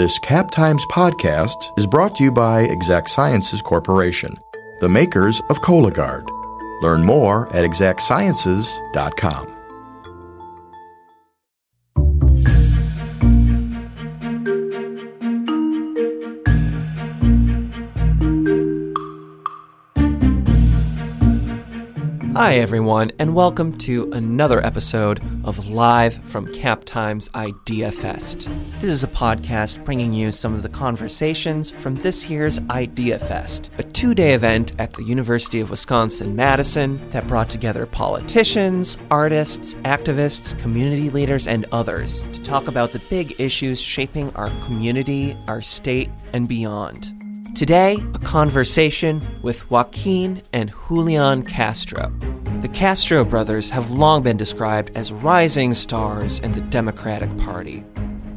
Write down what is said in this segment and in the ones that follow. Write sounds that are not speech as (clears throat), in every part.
This Cap Times podcast is brought to you by Exact Sciences Corporation, the makers of Cologuard. Learn more at exactsciences.com. Hi, everyone, and welcome to another episode of Live from Cap Times Idea Fest. This is a podcast bringing you some of the conversations from this year's Idea Fest, a two day event at the University of Wisconsin Madison that brought together politicians, artists, activists, community leaders, and others to talk about the big issues shaping our community, our state, and beyond. Today, a conversation with Joaquin and Julian Castro. The Castro brothers have long been described as rising stars in the Democratic Party.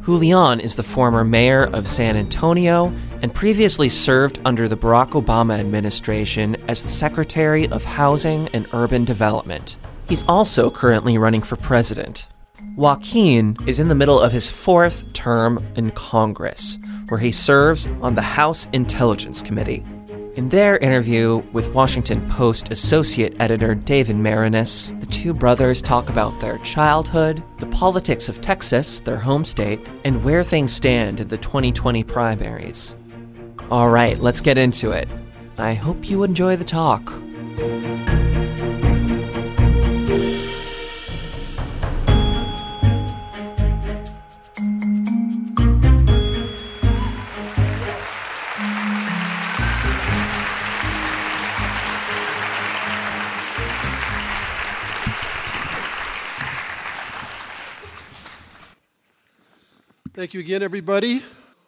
Julian is the former mayor of San Antonio and previously served under the Barack Obama administration as the Secretary of Housing and Urban Development. He's also currently running for president. Joaquin is in the middle of his fourth term in Congress, where he serves on the House Intelligence Committee. In their interview with Washington Post associate editor David Maraniss, the two brothers talk about their childhood, the politics of Texas, their home state, and where things stand in the 2020 primaries. All right, let's get into it. I hope you enjoy the talk. Thank you again, everybody.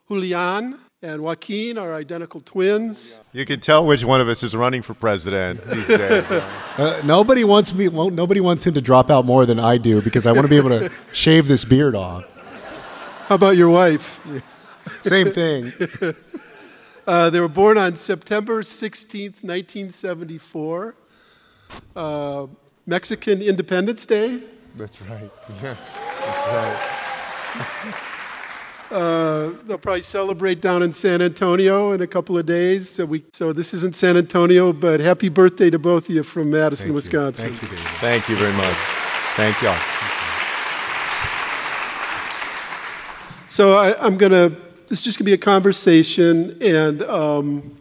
Julian and Joaquin are identical twins. You can tell which one of us is running for president these days. (laughs) Uh, nobody wants me. won't- Nobody wants him to drop out more than I do because I want to be able to (laughs) shave this beard off. How about your wife? (laughs) Same thing. Uh, they were born on September 16, 1974, uh, Mexican Independence Day. That's right. Yeah, that's right. Uh, they'll probably celebrate down in San Antonio in a couple of days. So, we, so this isn't San Antonio, but happy birthday to both of you from Madison, Wisconsin. Thank you, David. Thank you very much. Thank y'all. So I, I'm going to, this is just going to be a conversation and um,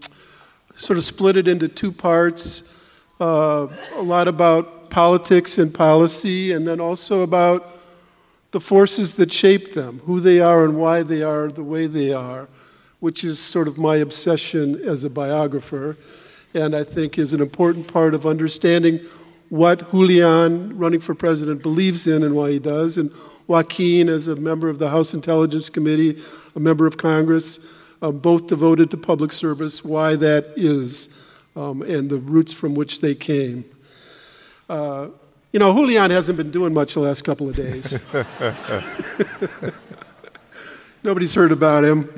sort of split it into two parts. Uh, a lot about politics and policy, and then also about the forces that shape them, who they are and why they are the way they are, which is sort of my obsession as a biographer, and I think is an important part of understanding what Julian, running for president, believes in and why he does, and Joaquin, as a member of the House Intelligence Committee, a member of Congress, uh, both devoted to public service, why that is, um, and the roots from which they came. Uh, you know, Julian hasn't been doing much the last couple of days. (laughs) Nobody's heard about him.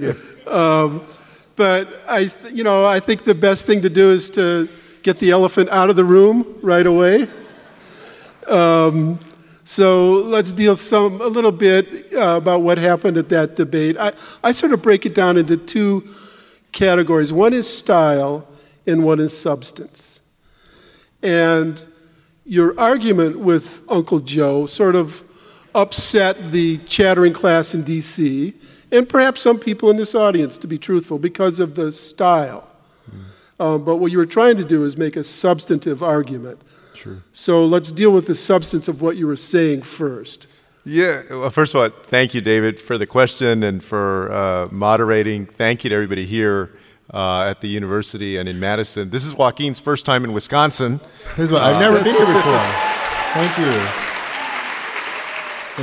Um, but I, you know, I think the best thing to do is to get the elephant out of the room right away. Um, so let's deal some a little bit uh, about what happened at that debate. I, I sort of break it down into two categories. One is style, and one is substance. And your argument with Uncle Joe sort of upset the chattering class in D.C. and perhaps some people in this audience, to be truthful, because of the style. Uh, but what you were trying to do is make a substantive argument. True. So let's deal with the substance of what you were saying first. Yeah. Well, first of all, thank you, David, for the question and for uh, moderating. Thank you to everybody here uh, at the university and in Madison. This is Joaquin's first time in Wisconsin. Here's what I've never (laughs) been here before. Thank you.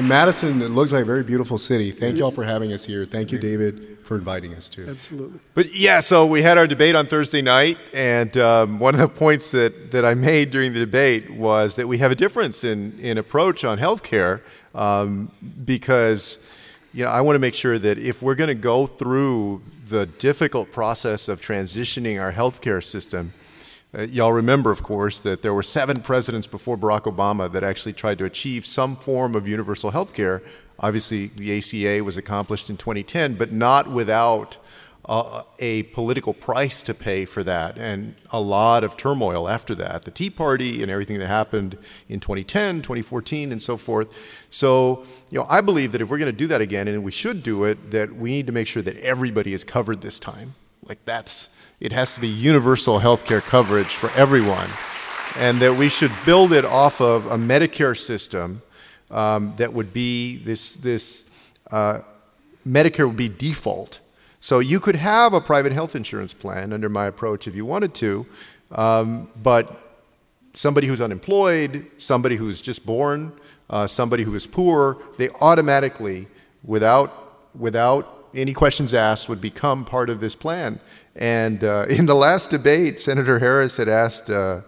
In Madison, it looks like a very beautiful city. Thank you all for having us here. Thank you, David, for inviting us too. Absolutely. But yeah, so we had our debate on Thursday night, and um, one of the points that, that I made during the debate was that we have a difference in, in approach on healthcare um, because you know, I want to make sure that if we're going to go through the difficult process of transitioning our healthcare system, uh, y'all remember, of course, that there were seven presidents before Barack Obama that actually tried to achieve some form of universal health care Obviously, the ACA was accomplished in 2010, but not without a political price to pay for that and a lot of turmoil after that. The Tea Party and everything that happened in 2010, 2014, and so forth. So, you know, I believe that if we're going to do that again, and we should do it, that we need to make sure that everybody is covered this time. Like that's, it has to be universal health care coverage for everyone. And that we should build it off of a Medicare system um, that would be this, this uh, Medicare would be default so you could have a private health insurance plan under my approach if you wanted to, um, but somebody who's unemployed, somebody who's just born, uh, somebody who is poor, they automatically, without, without any questions asked, would become part of this plan. And uh, (laughs) in the last debate, Senator Harris had asked uh,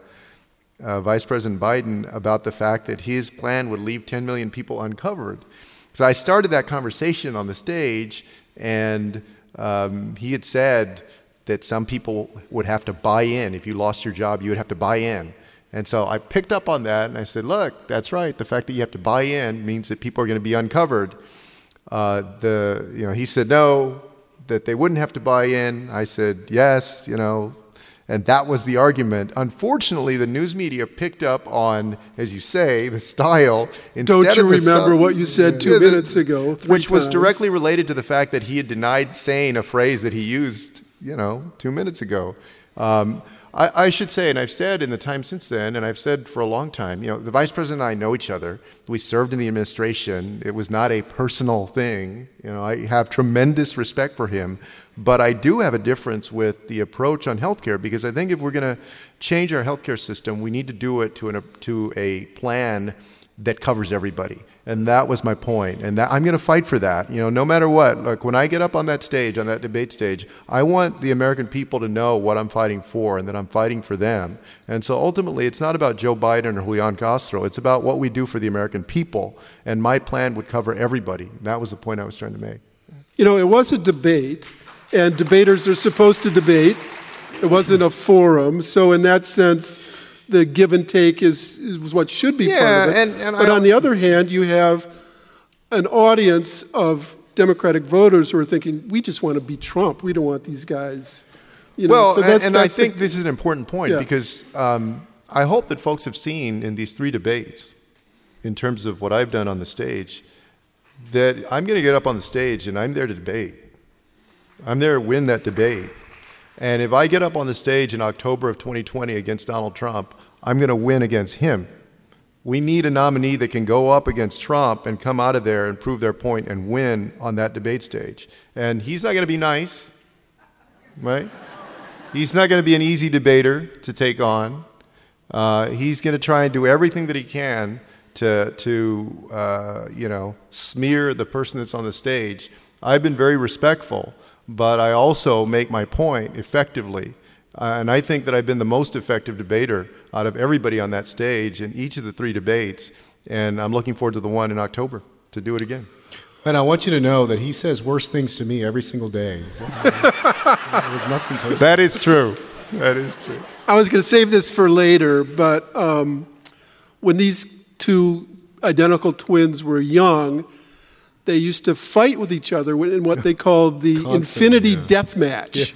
uh Vice President Biden about the fact that his plan would leave 10 million people uncovered. So I started that conversation on the stage, and um, he had said that some people would have to buy in. If you lost your job, you would have to buy in. And so I picked up on that and I said, look, that's right. The fact that you have to buy in means that people are going to be uncovered. Uh, the, you know, he said no, that they wouldn't have to buy in. I said yes, you know, and that was the argument. Unfortunately, the news media picked up on, as you say, the style. Instead of. Don't you remember what you said two yeah, minutes ago? Which times. was directly related to the fact that he had denied saying a phrase that he used, you know, two minutes ago. Um, I, I, should say, and I've said in the time since then, and I've said for a long time, you know, the vice president and I know each other. We served in the administration. It was not a personal thing. You know, I have tremendous respect for him, but I do have a difference with the approach on healthcare because I think if we're going to change our healthcare system, we need to do it to, an, to a plan that covers everybody. And that was my point. And that, I'm going to fight for that. You know, no matter what. Look, when I get up on that stage, on that debate stage, I want the American people to know what I'm fighting for and that I'm fighting for them. And so ultimately, it's not about Joe Biden or Julian Castro. It's about what we do for the American people. And my plan would cover everybody. That was the point I was trying to make. You know, it was a debate, and debaters are supposed to debate. It wasn't a forum. So, in that sense, the give and take is, is what should be yeah, part of it. And, and but on the other hand, you have an audience of Democratic voters who are thinking, we just want to beat Trump. We don't want these guys. You know, well, so that's, and, that's I think the, this is an important point yeah. because um, I hope that folks have seen in these three debates, in terms of what I've done on the stage, that I'm going to get up on the stage and I'm there to debate. I'm there to win that debate. And if I get up on the stage in October of 2020 against Donald Trump, I'm going to win against him. We need a nominee that can go up against Trump and come out of there and prove their point and win on that debate stage. And he's not going to be nice, right? He's not going to be an easy debater to take on. Uh, he's going to try and do everything that he can to, to uh, you know, smear the person that's on the stage. I've been very respectful but I also make my point effectively. Uh, and I think that I've been the most effective debater out of everybody on that stage in each of the three debates. And I'm looking forward to the one in October to do it again. And I want you to know that he says worse things to me every single day. (laughs) nothing That is true. That is true. I was going to save this for later, but um, when these two identical twins were young, they used to fight with each other in what they called the (laughs) Constant, infinity yeah. death match.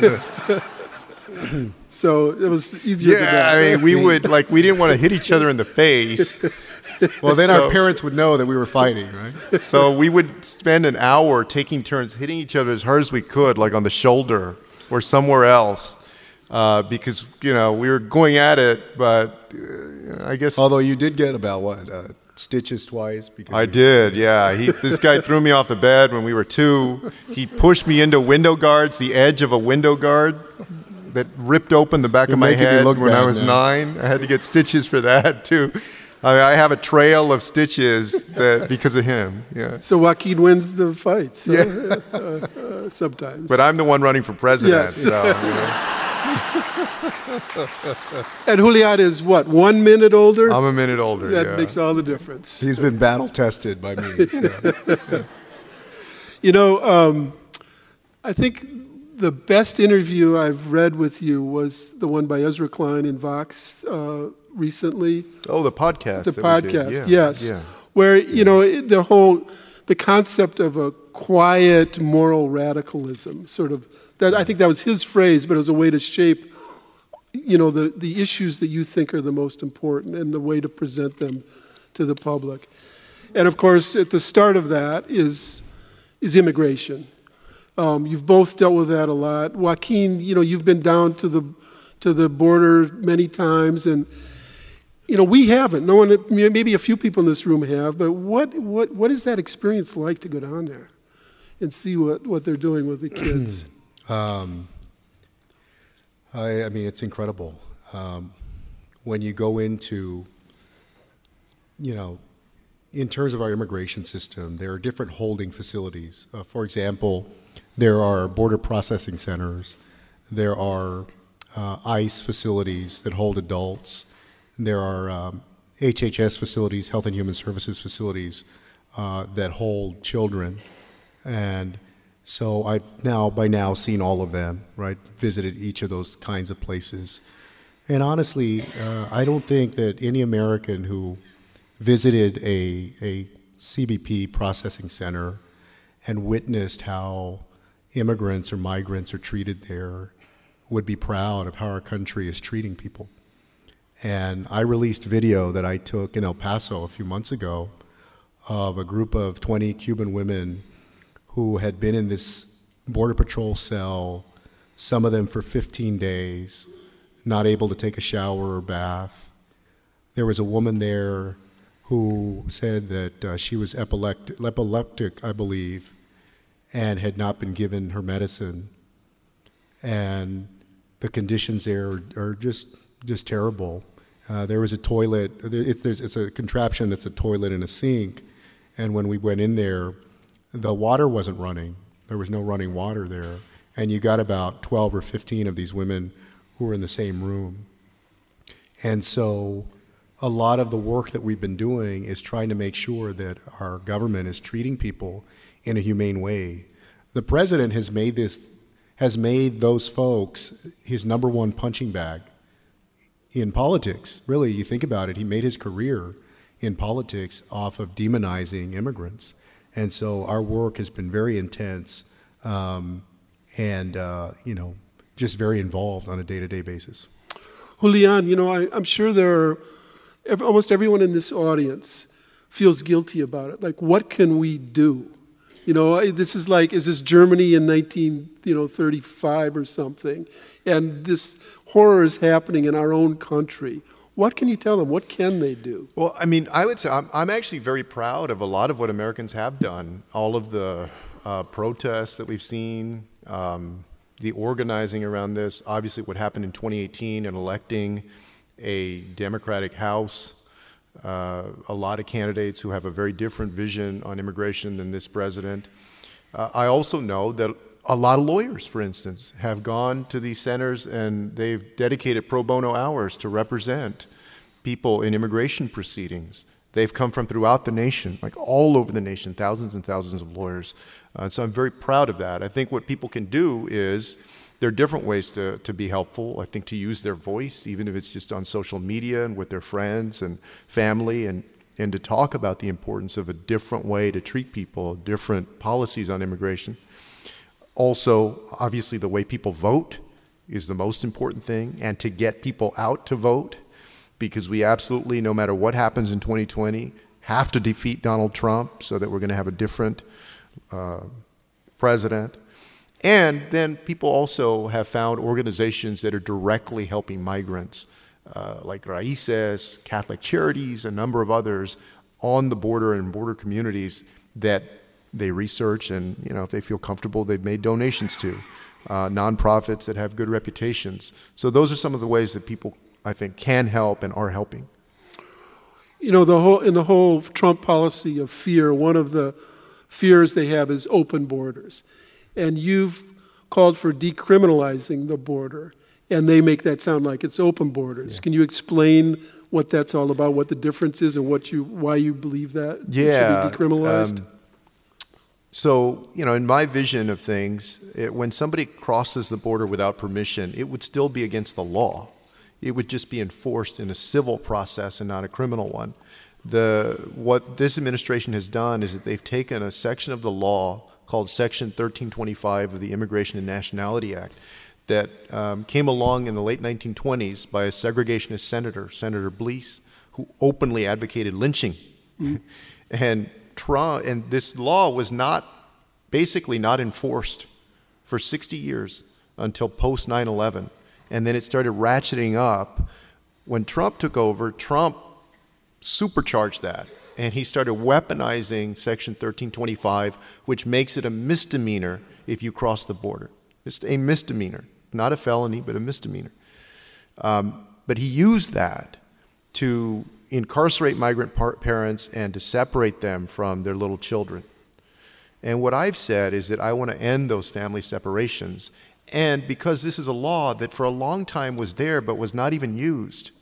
Yeah. (laughs) so it was easier. Yeah, I mean, we would like we didn't want to hit each other in the face. (laughs) well, then so, our parents would know that we were fighting, right? So we would spend an hour taking turns hitting each other as hard as we could, like on the shoulder or somewhere else. Uh, because you know we were going at it, but uh, I guess. Although you did get about what uh, stitches twice. Because I did, yeah. (laughs) He, this guy threw me off the bed when we were two. He pushed me into window guards, the edge of a window guard that ripped open the back You're of my head when I was nine. I had to get stitches for that (laughs) too. I, mean, I have a trail of stitches that, (laughs) because of him. Yeah. So Joaquin wins the fight. So, yeah. uh, uh, sometimes. But I'm the one running for president. Yes. So, you know. And Julian is what, one minute older? I'm a minute older. That yeah. makes all the difference. He's been battle tested by me. (laughs) So. (laughs) you know, um, I think the best interview I've read with you was the one by Ezra Klein in Vox uh, recently. Oh, the podcast. The podcast, yeah, yes. Yeah. Where, you know, the whole the concept of a quiet moral radicalism, sort of. That I think that was his phrase, but it was a way to shape, you know, the, the issues that you think are the most important and the way to present them to the public. And of course, at the start of that is is immigration. Um, you've both dealt with that a lot. Joaquin, you know, you've been down to the to the border many times, and you know we haven't. No one, maybe a few people in this room have. But what what what is that experience like to go down there and see what what they're doing with the kids? (clears throat) um, I, I, mean, it's incredible um, when you go into, you know, in terms of our immigration system, there are different holding facilities. Uh, for example, there are border processing centers, there are uh, ICE facilities that hold adults, there are um, HHS facilities, Health and Human Services facilities, uh, that hold children. And so I've now, by now, seen all of them, right? Visited each of those kinds of places. And honestly, uh, I don't think that any American who visited a, a CBP processing center and witnessed how immigrants or migrants are treated there would be proud of how our country is treating people. And I released video that I took in El Paso a few months ago of a group of 20 Cuban women who had been in this Border Patrol cell, some of them for 15 days, not able to take a shower or bath. There was a woman there who said that uh, she was epileptic, epileptic, I believe, and had not been given her medicine. And the conditions there are, are just just terrible. Uh, there was a toilet. It's, it's a contraption that's a toilet and a sink. And when we went in there, the water wasn't running. There was no running water there. And you got about 12 or 15 of these women who were in the same room. And so a lot of the work that we've been doing is trying to make sure that our government is treating people in a humane way. The president has made this has made those folks his number one punching bag in politics. Really, you think about it, he made his career in politics off of demonizing immigrants. And so our work has been very intense um, and, uh, you know, just very involved on a day to day basis. Julian, you know, I, I'm sure there are every, almost everyone in this audience feels guilty about it. Like, what can we do? You know, this is like, is this Germany in 1935 or something? And this horror is happening in our own country. What can you tell them? What can they do? Well, I mean, I would say I'm, I'm actually very proud of a lot of what Americans have done. All of the uh, protests that we've seen, um, the organizing around this, obviously, what happened in 2018 and electing a Democratic House, uh, a lot of candidates who have a very different vision on immigration than this president. Uh, I also know that a lot of lawyers, for instance, have gone to these centers and they've dedicated pro bono hours to represent people in immigration proceedings. They've come from throughout the nation, like all over the nation, thousands and thousands of lawyers. Uh, so I'm very proud of that. I think what people can do is there are different ways to, to be helpful. I think to use their voice, even if it's just on social media and with their friends and family, and, and to talk about the importance of a different way to treat people, different policies on immigration. Also, obviously, the way people vote is the most important thing, and to get people out to vote, because we absolutely, no matter what happens in 2020, have to defeat Donald Trump so that we're going to have a different uh, president. And then people also have found organizations that are directly helping migrants, uh, like Raices, Catholic Charities, a number of others on the border and border communities that they research and, you know, if they feel comfortable, they've made donations to. Uh, nonprofits that have good reputations. So those are some of the ways that people, I think, can help and are helping. You know, the whole in the whole Trump policy of fear, one of the fears they have is open borders and you've called for decriminalizing the border, and they make that sound like it's open borders. Yeah. Can you explain what that's all about, what the difference is, and what you why you believe that yeah, it should be decriminalized? Um, so, you know, in my vision of things, it, when somebody crosses the border without permission, it would still be against the law. It would just be enforced in a civil process and not a criminal one. The, what this administration has done is that they've taken a section of the law called Section 1325 of the Immigration and Nationality Act that um, came along in the late 1920s by a segregationist senator, Senator Blease, who openly advocated lynching. Mm. (laughs) and, Trump, and this law was not basically not enforced for 60 years until post 9 11. And then it started ratcheting up. When Trump took over, Trump supercharged that. And he started weaponizing Section 1325, which makes it a misdemeanor if you cross the border. It's a misdemeanor, not a felony, but a misdemeanor. Um, but he used that to incarcerate migrant par- parents and to separate them from their little children. And what I've said is that I want to end those family separations. And because this is a law that for a long time was there but was not even used,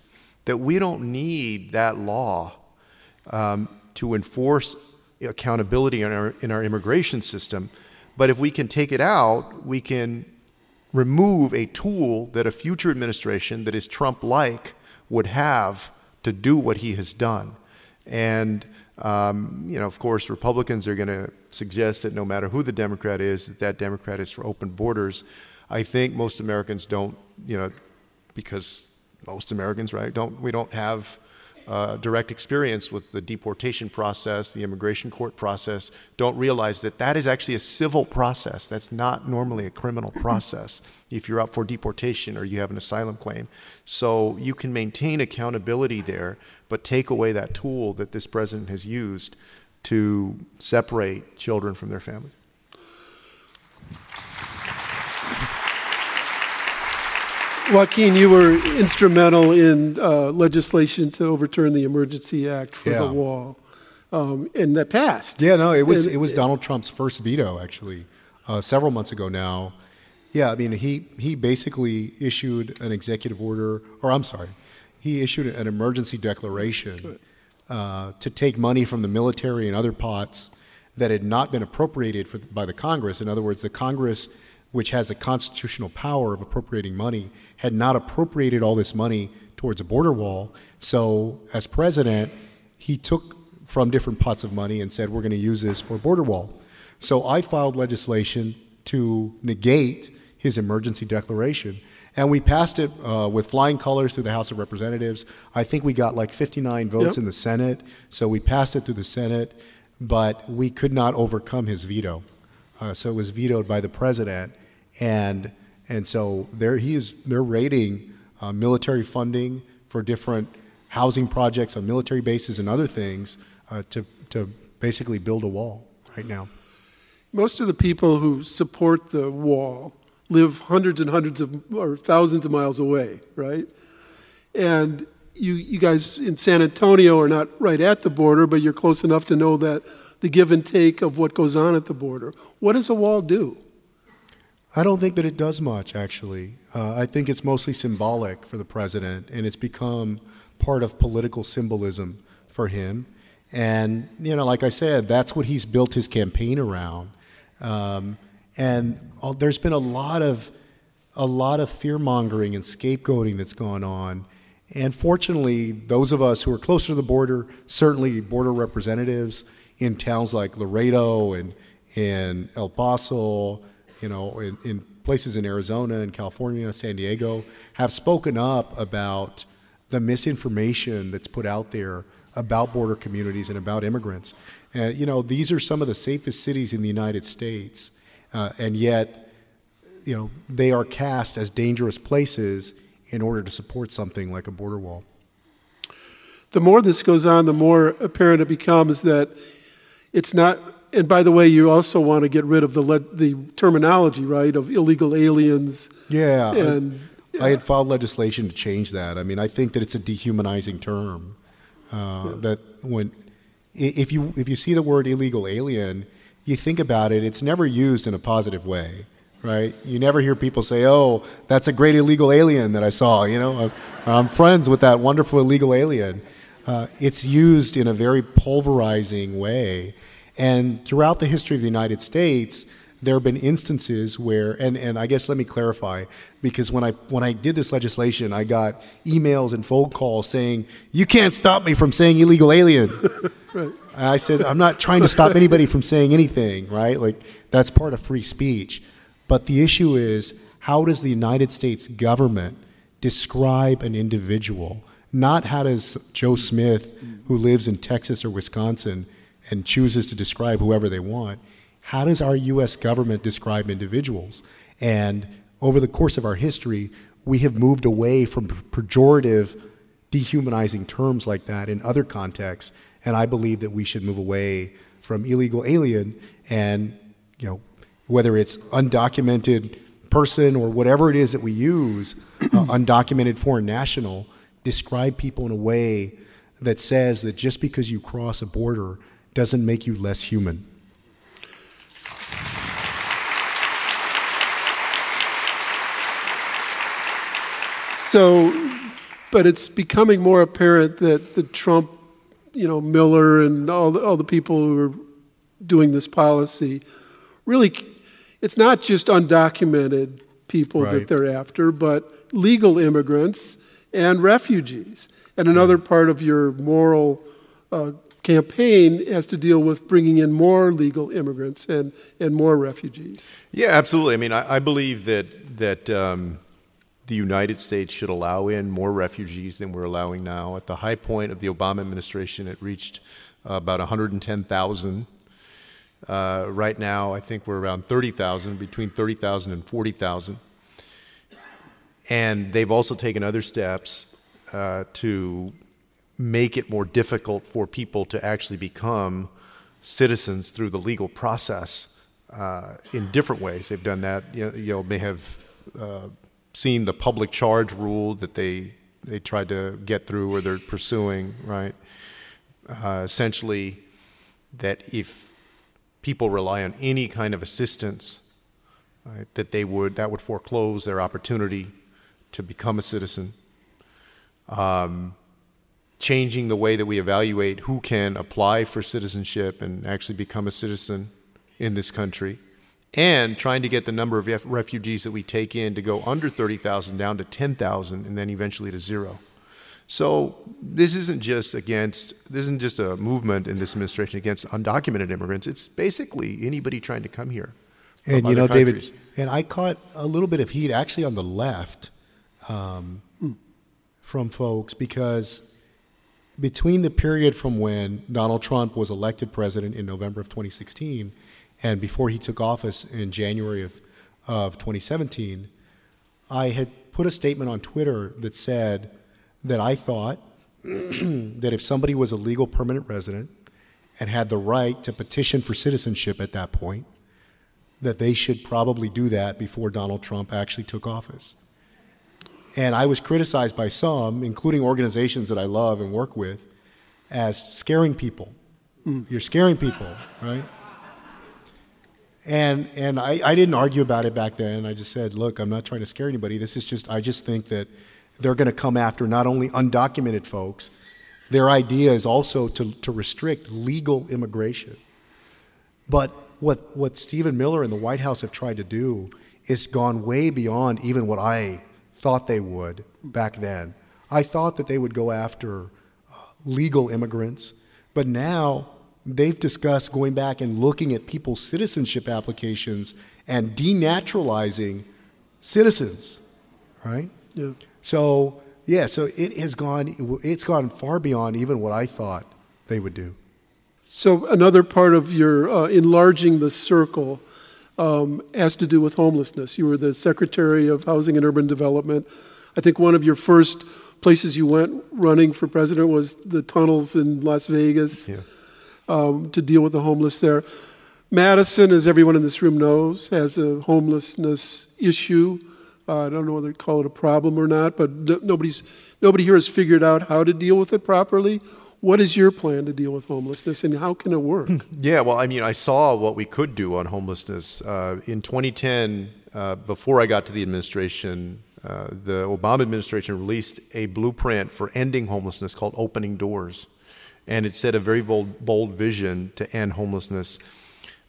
that we don't need that law um, to enforce accountability in our, in our immigration system. But if we can take it out, we can remove a tool that a future administration that is Trump like would have to do what he has done. And um, you know, of course, Republicans are going to suggest that no matter who the Democrat is, that that Democrat is for open borders. I think most Americans don't, you know, because most Americans, right, don't we don't have uh, direct experience with the deportation process, the immigration court process, don't realize that that is actually a civil process. That's not normally a criminal (clears throat) process if you're up for deportation or you have an asylum claim. So you can maintain accountability there, but take away that tool that this president has used to separate children from their families. Joaquin, you were instrumental in uh, legislation to overturn the Emergency Act for yeah. the wall, um, and that passed. Yeah, no, it was and, it was Donald Trump's first veto actually, uh, several months ago now. Yeah, I mean he he basically issued an executive order, or I'm sorry, he issued an emergency declaration uh, to take money from the military and other pots that had not been appropriated for, by the Congress. In other words, the Congress which has the constitutional power of appropriating money, had not appropriated all this money towards a border wall. So, as president, he took from different pots of money and said, We're going to use this for a border wall. So, I filed legislation to negate his emergency declaration. And we passed it uh, with flying colors through the House of Representatives. I think we got like 59 votes yep. in the Senate. So we passed it through the Senate, but we could not overcome his veto. Uh, so it was vetoed by the president, and and so they're he is they're rating uh, military funding for different housing projects on military bases and other things uh, to to basically build a wall right now. Most of the people who support the wall live hundreds and hundreds of or thousands of miles away, right? And you you guys in San Antonio are not right at the border, but you're close enough to know that the give and take of what goes on at the border. What does a wall do? I don't think that it does much, actually. Uh, I think it's mostly symbolic for the president, and it's become part of political symbolism for him. And, you know, like I said, that's what he's built his campaign around. Um, and uh, there's been a lot of a lot of fear mongering and scapegoating that's gone on. And fortunately, those of us who are closer to the border, certainly border representatives, in towns like Laredo and, and El Paso, you know, in, in places in Arizona and California, San Diego, have spoken up about the misinformation that's put out there about border communities and about immigrants. And, you know, these are some of the safest cities in the United States, uh, and yet, you know, they are cast as dangerous places in order to support something like a border wall. The more this goes on, the more apparent it becomes that it's not, and by the way, you also want to get rid of the, le- the terminology, right, of illegal aliens. Yeah. And, I, I had filed legislation to change that. I mean, I think that it's a dehumanizing term. Uh, yeah. That when, if you, if you see the word illegal alien, you think about it, it's never used in a positive way right? You never hear people say, "Oh, that's a great illegal alien that I saw." You know, I'm friends with that wonderful illegal alien uh, it's used in a very pulverizing way. And throughout the history of the United States, there have been instances where, and, and I guess let me clarify, because when I when I did this legislation, I got emails and phone calls saying you can't stop me from saying illegal alien. (laughs) right. And I said I'm not trying to stop anybody from saying anything, right? Like that's part of free speech. But the issue is how does the United States government describe an individual? Not how does Joe Smith, who lives in Texas or Wisconsin and chooses to describe whoever they want how does our U.S. government describe individuals? And over the course of our history, we have moved away from pejorative, dehumanizing terms like that in other contexts. And I believe that we should move away from illegal alien and, you know, whether it's undocumented person or whatever it is that we use, uh, undocumented foreign national, describe people in a way that says that just because you cross a border doesn't make you less human. So, but it's becoming more apparent that the Trump, you know, Miller and all the, all the people who are doing this policy really, it's not just undocumented people right. that they're after, but legal immigrants and refugees. And another part of your moral uh, campaign has to deal with bringing in more legal immigrants and, and more refugees. Yeah, absolutely. I mean, I, I believe that that um, the United States should allow in more refugees than we're allowing now. At the high point of the Obama administration, it reached uh, about 110,000. Uh, right now, I think we're around 30,000, between 30,000 and 40,000. And they've also taken other steps uh, to make it more difficult for people to actually become citizens through the legal process uh, in different ways. They've done that. You know, you may have uh, seen the public charge rule that they they tried to get through or they're pursuing, right? Uh, essentially, that if people rely on any kind of assistance, right, that they would that would foreclose their opportunity to become a citizen. Um, changing the way that we evaluate who can apply for citizenship and actually become a citizen in this country and trying to get the number of refugees that we take in to go under 30,000 down to 10,000 and then eventually to zero. So this isn't just against this isn't just a movement in this administration against undocumented immigrants. It's basically anybody trying to come here. And you know, countries. David, and I caught a little bit of heat actually on the left um, from folks because between the period from when Donald Trump was elected president in November of 2016 and before he took office in January of, of 2017, I had put a statement on Twitter that said that I thought (clears throat) that if somebody was a legal permanent resident and had the right to petition for citizenship at that point, that they should probably do that before Donald Trump actually took office. And I was criticized by some, including organizations that I love and work with, as scaring people. Mm. You're scaring people, right? And and I, I didn't argue about it back then. I just said, look, I'm not trying to scare anybody. This is just I just think that they're going to come after not only undocumented folks, their idea is also to, to restrict legal immigration. But what what Stephen Miller and the White House have tried to do is gone way beyond even what I thought they would back then. I thought that they would go after uh, legal immigrants, but now they've discussed going back and looking at people's citizenship applications and denaturalizing citizens, right? Yeah. So yeah, so it has gone. It's gone far beyond even what I thought they would do. So another part of your uh, enlarging the circle um, has to do with homelessness. You were the Secretary of Housing and Urban Development. I think one of your first places you went running for president was the tunnels in Las Vegas. Yeah um, to deal with the homeless there. Madison, as everyone in this room knows, has a homelessness issue. Uh, I don't know whether to call it a problem or not, but nobody's, nobody here has figured out how to deal with it properly. What is your plan to deal with homelessness and how can it work? (laughs) Yeah, well, I mean, I saw what we could do on homelessness. Uh, in 2010, uh, before I got to the administration, uh, the Obama administration released a blueprint for ending homelessness called Opening Doors and it set a very bold, bold vision to end homelessness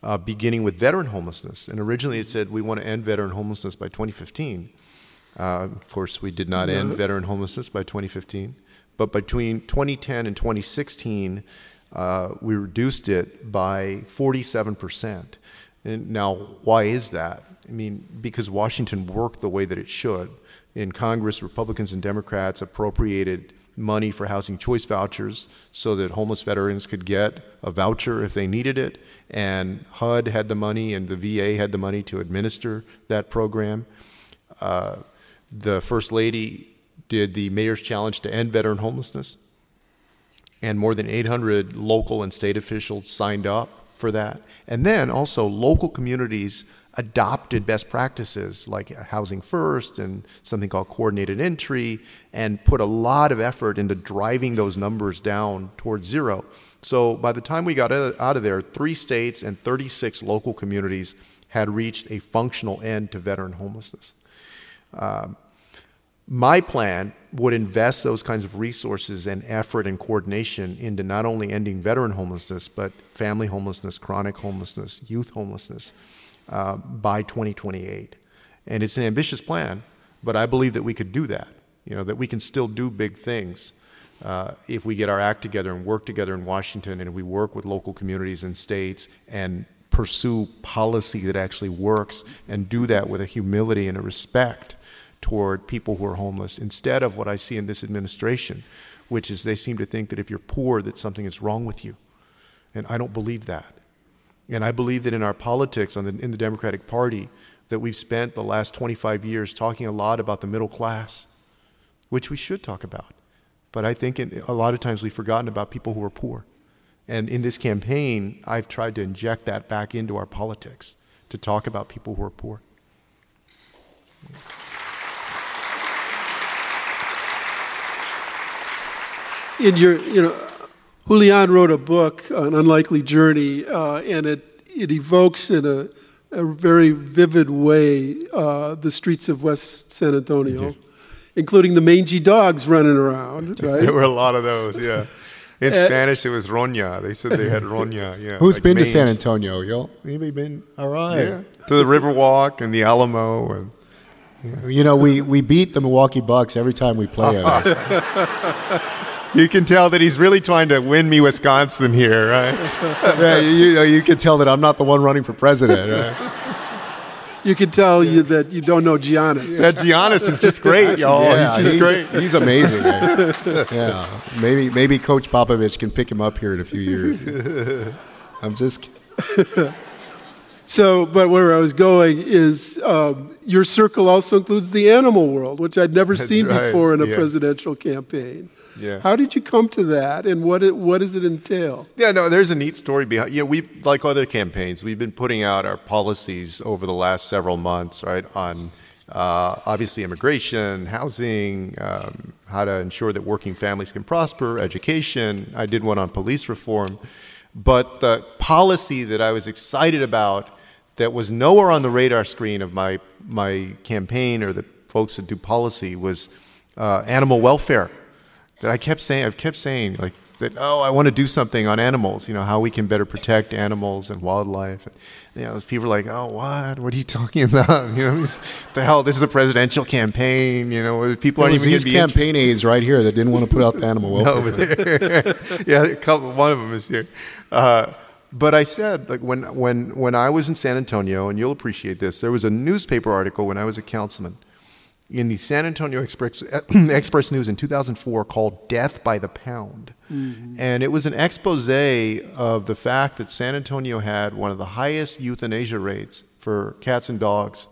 uh, beginning with veteran homelessness. And originally it said we want to end veteran homelessness by 2015. Uh, of course, we did not end veteran homelessness by 2015. But between 2010 and 2016, uh, we reduced it by 47%. And now, why is that? I mean, because Washington worked the way that it should. In Congress, Republicans and Democrats appropriated money for housing choice vouchers so that homeless veterans could get a voucher if they needed it. And HUD had the money and the VA had the money to administer that program. Uh, the First Lady did the Mayor's Challenge to End Veteran Homelessness. And more than 800 local and state officials signed up for that. And then also local communities adopted best practices like Housing First and something called coordinated entry and put a lot of effort into driving those numbers down towards zero. So by the time we got out of there, three states and 36 local communities had reached a functional end to veteran homelessness. Um, my plan would invest those kinds of resources and effort and coordination into not only ending veteran homelessness, but family homelessness, chronic homelessness, youth homelessness uh, by 2028. And it's an ambitious plan, but I believe that we could do that. You know, that we can still do big things uh, if we get our act together and work together in Washington and we work with local communities and states and pursue policy that actually works and do that with a humility and a respect toward people who are homeless instead of what I see in this administration, which is they seem to think that if you're poor, that something is wrong with you. And I don't believe that. And I believe that in our politics the, in the Democratic Party, that we've spent the last 25 years talking a lot about the middle class, which we should talk about. But I think in, a lot of times we've forgotten about people who are poor. And in this campaign, I've tried to inject that back into our politics to talk about people who are poor. In your, you know, Julian wrote a book, An Unlikely Journey, uh, and it, it evokes in a, a very vivid way uh, the streets of West San Antonio, including the mangy dogs running around, (laughs) right? there were a lot of those, yeah. In uh, Spanish, it was roña. They said they had roña. Yeah. (laughs) Who's like been mange. to San Antonio? Y'all maybe been all right? Yeah. To the Riverwalk and the Alamo and. Yeah. You know, we, we beat the Milwaukee Bucks every time we play (laughs) it. You can tell that he's really trying to win me Wisconsin here, right? (laughs) yeah, you, you, know, you can tell that I'm not the one running for president. Right? You can tell you that you don't know Giannis. That Giannis is just great, y'all. Yeah, he's just he's, great. He's amazing. Right? (laughs) Yeah, maybe maybe Coach Popovich can pick him up here in a few years. I'm just. So, but where I was going is um, your circle also includes the animal world, which I'd never That's seen right. before in a yeah. presidential campaign. Yeah. How did you come to that, and what it, what does it entail? Yeah, no, there's a neat story behind. Know, we like other campaigns, we've been putting out our policies over the last several months, right, on uh, obviously immigration, housing, um, how to ensure that working families can prosper, education. I did one on police reform, but the policy that I was excited about that was nowhere on the radar screen of my, my campaign or the folks that do policy was uh, animal welfare. That I kept saying, I've kept saying, like, that, oh, I want to do something on animals, you know, how we can better protect animals and wildlife. And, you know, people are like, oh, what? What are you talking (laughs) about? You know, the hell, this is a presidential campaign, you know, people aren't even these campaign aides right here that didn't want to put out the animal (laughs) welfare. no, (laughs) yeah, a couple, one of them is here. Uh, but I said, like when, when, when I was in San Antonio, and you'll appreciate this, there was a newspaper article when I was a councilman in the San Antonio Express, (coughs) Express News in 2004 called Death by the Pound. Mm-hmm. And it was an expose of the fact that San Antonio had one of the highest euthanasia rates for cats and dogs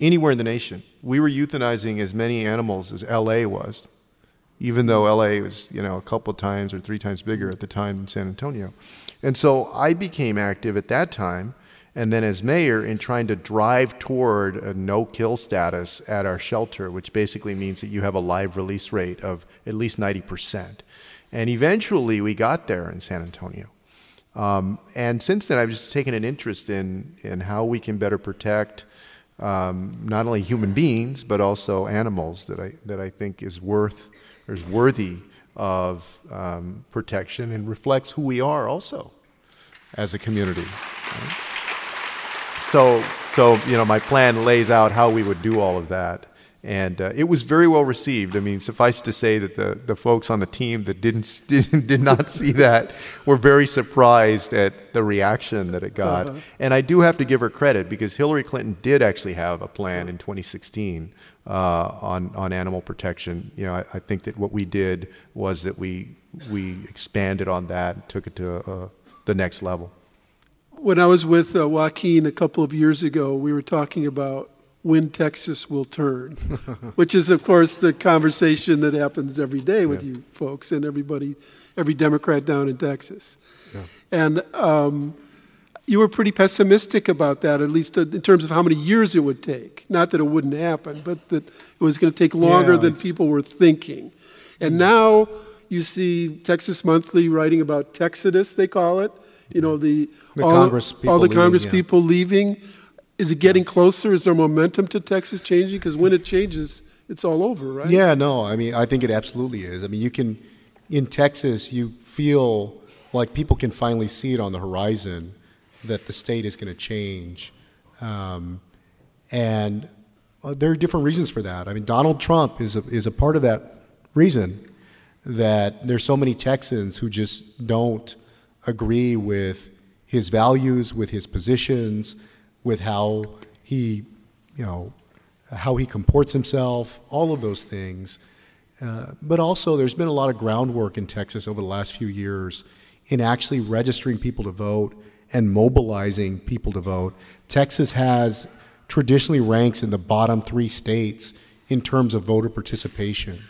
anywhere in the nation. We were euthanizing as many animals as LA was, even though LA was, you know, a couple times or three times bigger at the time than San Antonio. And so I became active at that time, and then as mayor, in trying to drive toward a no kill status at our shelter, which basically means that you have a live release rate of at least 90%. And eventually we got there in San Antonio. Um, and since then, I've just taken an interest in, in how we can better protect um, not only human beings, but also animals that I, that I think is worth or is worthy of um, protection and reflects who we are also as a community. Right? So, so, you know, my plan lays out how we would do all of that. And uh, it was very well received. I mean, suffice to say that the, the folks on the team that didn't, (laughs) didn't did not see that were very surprised at the reaction that it got. Uh-huh. And I do have to give her credit because Hillary Clinton did actually have a plan in 2016 uh, on on animal protection. You know, I, I, think that what we did was that we we expanded on that, and took it to uh, the next level. When I was with uh, Joaquin a couple of years ago, we were talking about when Texas will turn, which is, of course, the conversation that happens every day with yeah. you folks and everybody, every Democrat down in Texas. Yeah. And um, you were pretty pessimistic about that, at least in terms of how many years it would take. Not that it wouldn't happen, but that it was going to take longer yeah, than people were thinking. And now you see Texas Monthly writing about Texodus, they call it. You know, the, the all, Congress all the leaving, Congress people leaving is it getting closer? Is there momentum to Texas changing? Because when it changes, it's all over, right? Yeah, no. I mean, I think it absolutely is. I mean, you can, in Texas, you feel like people can finally see it on the horizon that the state is going to change. Um, and uh, there are different reasons for that. I mean, Donald Trump is a, is a part of that reason that there's so many Texans who just don't agree with his values, with his positions, with how he, you know, how he comports himself, all of those things. Uh, but also, there's been a lot of groundwork in Texas over the last few years in actually registering people to vote and mobilizing people to vote. Texas has traditionally ranks in the bottom three states in terms of voter participation.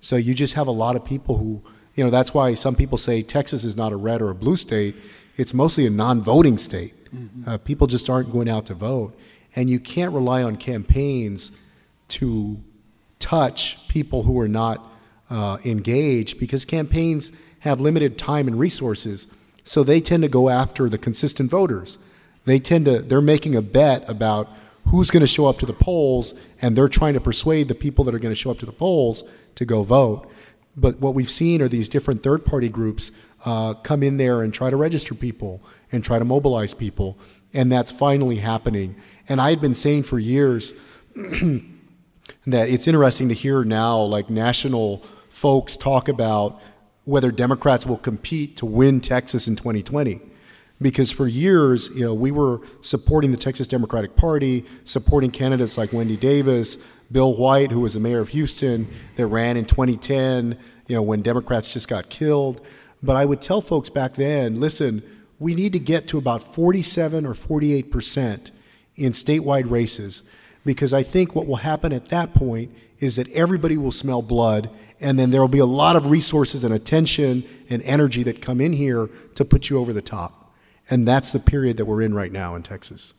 So you just have a lot of people who, you know, that's why some people say Texas is not a red or a blue state. It's mostly a non voting state. Mm-hmm. Uh, people just aren't going out to vote. And you can't rely on campaigns to touch people who are not uh, engaged because campaigns have limited time and resources. So they tend to go after the consistent voters. They tend to, they're making a bet about who's going to show up to the polls, and they're trying to persuade the people that are going to show up to the polls to go vote. But what we've seen are these different third party groups uh, come in there and try to register people and try to mobilize people. And that's finally happening. And I had been saying for years (clears throat) that it's interesting to hear now, like national folks talk about whether Democrats will compete to win Texas in 2020. Because for years, you know, we were supporting the Texas Democratic Party, supporting candidates like Wendy Davis, Bill White, who was the mayor of Houston, that ran in 2010, you know, when Democrats just got killed. But I would tell folks back then, listen, we need to get to about 47 or 48 percent in statewide races because I think what will happen at that point is that everybody will smell blood and then there will be a lot of resources and attention and energy that come in here to put you over the top. And that's the period that we're in right now in Texas.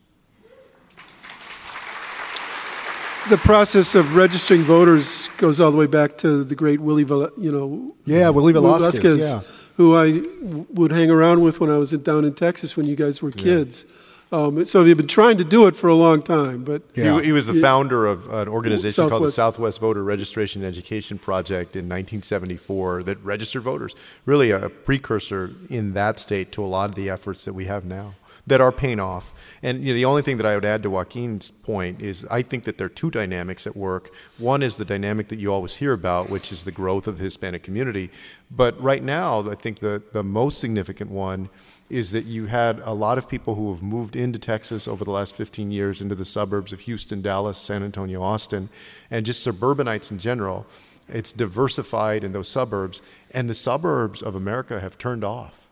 The process of registering voters goes all the way back to the great Willie, you know. Yeah, Willie Velasquez. Yeah who I would hang around with when I was down in Texas when you guys were kids. Yeah. Um, so we've been trying to do it for a long time, but yeah. he, he, was the founder of an organization Southwest. called the Southwest Voter Registration and Education Project in 1974 that registered voters. Really, a precursor in that state to a lot of the efforts that we have now that are paying off. And you know, the only thing that I would add to Joaquin's point is I think that there are two dynamics at work. One is the dynamic that you always hear about, which is the growth of the Hispanic community. But right now, I think the, the most significant one is that you had a lot of people who have moved into Texas over the last 15 years into the suburbs of Houston, Dallas, San Antonio, Austin, and just suburbanites in general. It's diversified in those suburbs, and the suburbs of America have turned off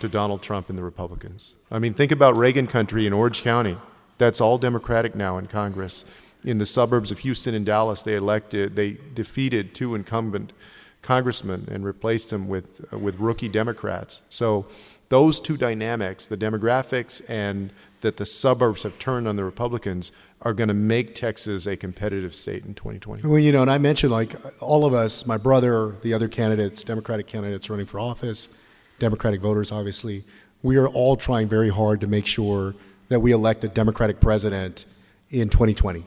to Donald Trump and the Republicans. I mean, think about Reagan country in Orange County. That's all Democratic now in Congress. In the suburbs of Houston and Dallas, they elected, they defeated two incumbent congressmen and replaced them with, uh, with rookie Democrats. So those two dynamics, the demographics and that the suburbs have turned on the Republicans, are going to make Texas a competitive state in 2020. Well, you know, and I mentioned like all of us, my brother, the other candidates, Democratic candidates running for office, Democratic voters, obviously, we are all trying very hard to make sure that we elect a Democratic president in 2020.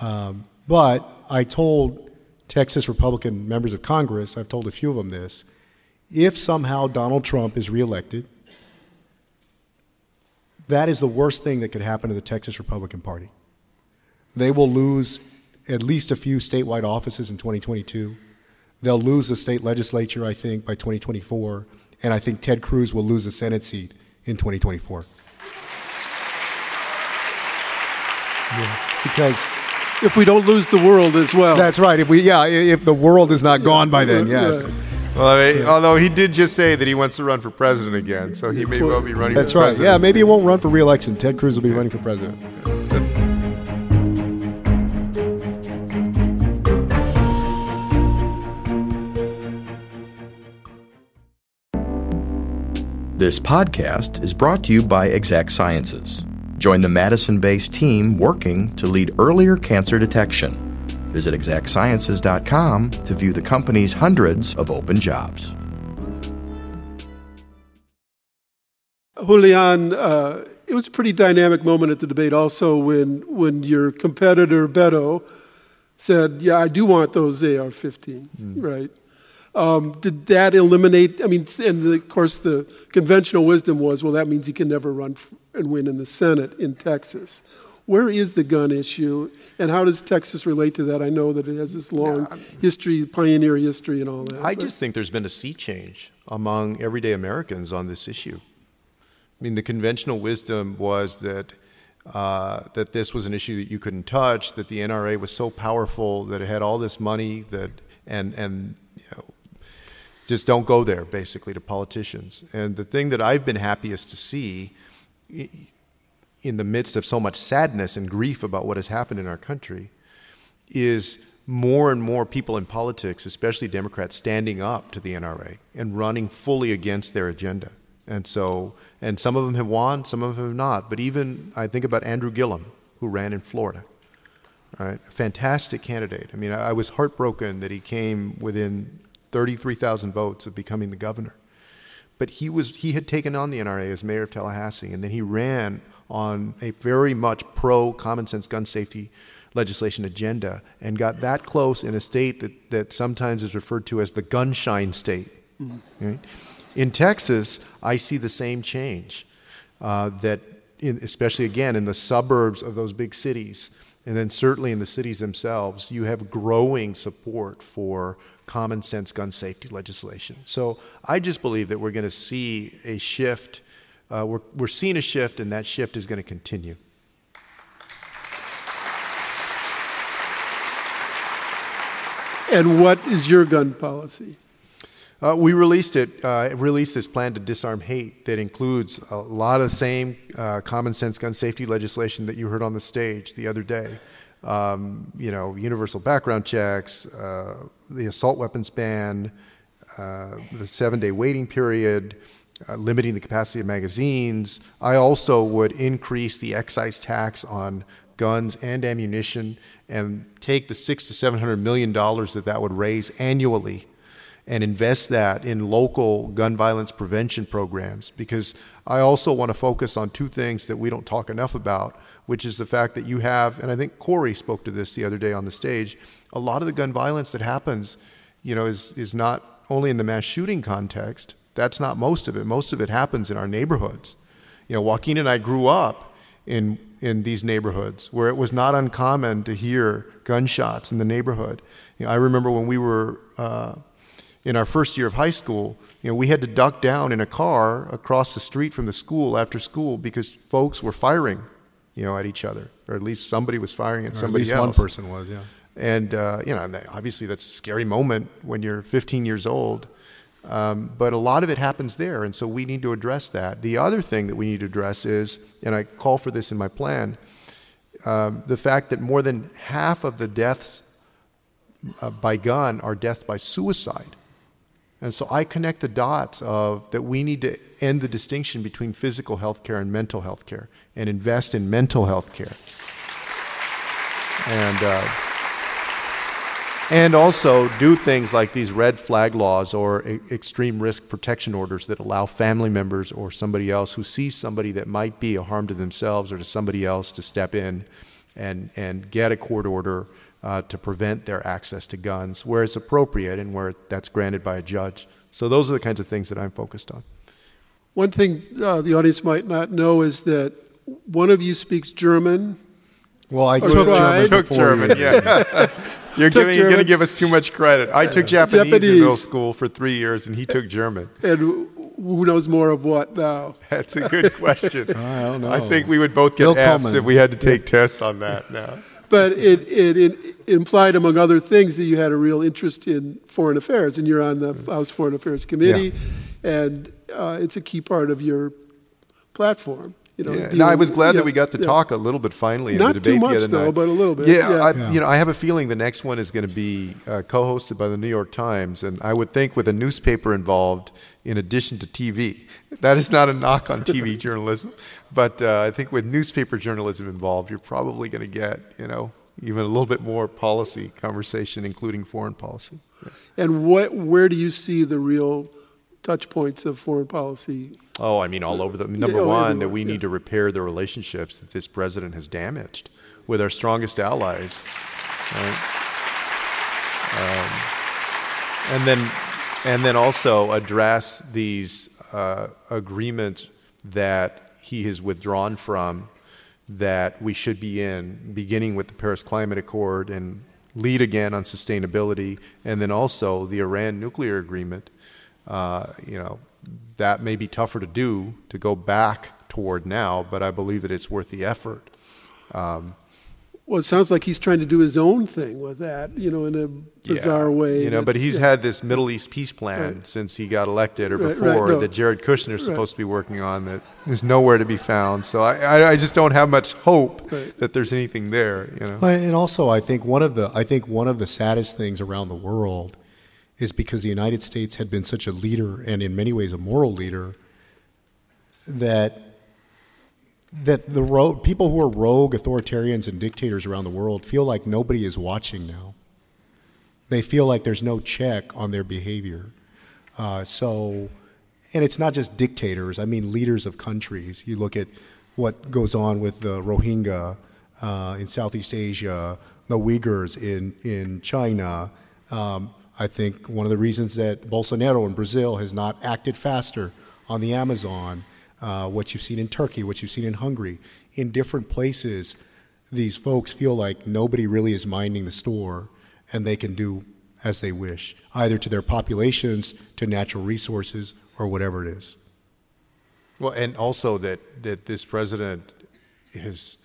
Um, but I told Texas Republican members of Congress, I've told a few of them this, if somehow Donald Trump is reelected, That is the worst thing that could happen to the Texas Republican Party. They will lose at least a few statewide offices in 2022. They'll lose the state legislature, I think, by 2024. And I think Ted Cruz will lose a Senate seat in 2024. Yeah. Because if we don't lose the world as well. That's right. If we, yeah, if the world is not gone by then, yes. Yeah. Well, I mean, although he did just say that he wants to run for president again, so he may well be running. That's right. President. Yeah, maybe he won't run for re-election. Ted Cruz will be running for president. This podcast is brought to you by Exact Sciences. Join the Madison based team working to lead earlier cancer detection. Visit exactsciences.com to view the company's hundreds of open jobs. Julian, uh, it was a pretty dynamic moment at the debate also when, when your competitor, Beto, said, Yeah, I do want those AR 15s, mm. right? Um, did that eliminate? I mean, and the, of course, the conventional wisdom was, well, that means he can never run and win in the Senate in Texas. Where is the gun issue, and how does Texas relate to that? I know that it has this long yeah, history, pioneer history, and all that. I but. just think there's been a sea change among everyday Americans on this issue. I mean, the conventional wisdom was that. Uh, that this was an issue that you couldn't touch, that the NRA was so powerful that it had all this money that and and you know, just don't go there, basically, to politicians. And the thing that I've been happiest to see in the midst of so much sadness and grief about what has happened in our country is more and more people in politics, especially Democrats, standing up to the NRA and running fully against their agenda. And so, and some of them have won, some of them have not. But even I think about Andrew Gillum, who ran in Florida. Right, a fantastic candidate. I mean, I, I was heartbroken that he came within 33,000 votes of becoming the governor. But he, was, he had taken on the NRA as mayor of Tallahassee, and then he ran on a very much pro common sense gun safety legislation agenda and got that close in a state that, that sometimes is referred to as the gunshine state. Mm-hmm. Right? In Texas, I see the same change. Uh, that, in, especially again in the suburbs of those big cities, and then certainly in the cities themselves, you have growing support for common sense gun safety legislation. So I just believe that we're going to see a shift. Uh, we're, we're seeing a shift, and that shift is going to continue. And what is your gun policy? Uh, we released it, uh, released this plan to disarm hate that includes a lot of the same uh, common sense gun safety legislation that you heard on the stage the other day um, you know, universal background checks, uh, the assault weapons ban, uh, the seven day waiting period, uh, limiting the capacity of magazines. I also would increase the excise tax on guns and ammunition and take the six to seven hundred million dollars that that would raise annually and invest that in local gun violence prevention programs because I also want to focus on two things that we don't talk enough about which is the fact that you have, and I think Cory spoke to this the other day on the stage, a lot of the gun violence that happens, you know, is, is not only in the mass shooting context, that's not most of it. Most of it happens in our neighborhoods. You know, Joaquin and I grew up in, in these neighborhoods where it was not uncommon to hear gunshots in the neighborhood. You know, I remember when we were uh, in our first year of high school, you know, we had to duck down in a car across the street from the school after school because folks were firing you know, at each other, or at least somebody was firing at or somebody at least else. one person was, yeah. And uh, you know, obviously that's a scary moment when you're 15 years old. Um, but a lot of it happens there, and so we need to address that. The other thing that we need to address is, and I call for this in my plan, um, the fact that more than half of the deaths uh, by gun are deaths by suicide. And so I connect the dots of that we need to end the distinction between physical health care and mental health care and invest in mental health care. And, uh, and also do things like these red flag laws or extreme risk protection orders that allow family members or somebody else who sees somebody that might be a harm to themselves or to somebody else to step in and, and get a court order uh, to prevent their access to guns where it's appropriate and where that's granted by a judge. So those are the kinds of things that I'm focused on. One thing uh, the audience might not know is that one of you speaks German. Well, I took tried. German Took German, you. yeah. (laughs) you're (laughs) giving, you're going to give us too much credit. I took Japanese, in Japanese. middle school for three years, and he took German. And who knows more of what now? (laughs) That's a good question. (laughs) I don't know. I think we would both get Bill F's Coleman. if we had to take tests on that now. But it, it, it implied, among other things, that you had a real interest in foreign affairs, and you're on the House Foreign Affairs Committee, and uh, it's a key part of your platform. You know, Yeah. No, I was glad yeah, that we got to yeah. talk a little bit finally in Not the too debate much, the other though, night. but a little bit, Yeah, yeah. I, you know, I have a feeling the next one is going to be uh, co-hosted by the New York Times, and I would think with a newspaper involved in addition to TV. (laughs) That is not a knock on TV (laughs) journalism, but uh, I think with newspaper journalism involved, you're probably going to get you know even a little bit more policy conversation, including foreign policy. And what, where do you see the real touch points of foreign policy? Oh, I mean, all over the number oh, one that we yeah. need to repair the relationships that this president has damaged with our strongest allies, right? Um, and then, and then also address these uh, agreements that he has withdrawn from that we should be in, beginning with the Paris Climate Accord and lead again on sustainability, and then also the Iran nuclear agreement. Uh, you know, that may be tougher to do to go back toward now, but I believe that it's worth the effort. Well, it sounds like he's trying to do his own thing with that, you know, in a bizarre Yeah. way. You know, that- but he's yeah. had this Middle East peace plan Right. since he got elected or Right, right, before no. that Jared Kushner's supposed to be working on that is nowhere to be found. So I, I, I just don't have much hope Right. that there's anything there. You know. Well, And also, I think one of the I think one of the saddest things around the world is because the United States had been such a leader and in many ways a moral leader that that the ro- people who are rogue authoritarians and dictators around the world feel like nobody is watching now. They feel like there's no check on their behavior. Uh, so, and it's not just dictators. I mean, leaders of countries. You look at what goes on with the Rohingya uh, in Southeast Asia, the Uyghurs in in China. Um, I think one of the reasons that Bolsonaro in Brazil has not acted faster on the Amazon, uh, what you've seen in Turkey, what you've seen in Hungary, in different places, these folks feel like nobody really is minding the store and they can do as they wish, either to their populations, to natural resources, or whatever it is. Well, and also that, that this president has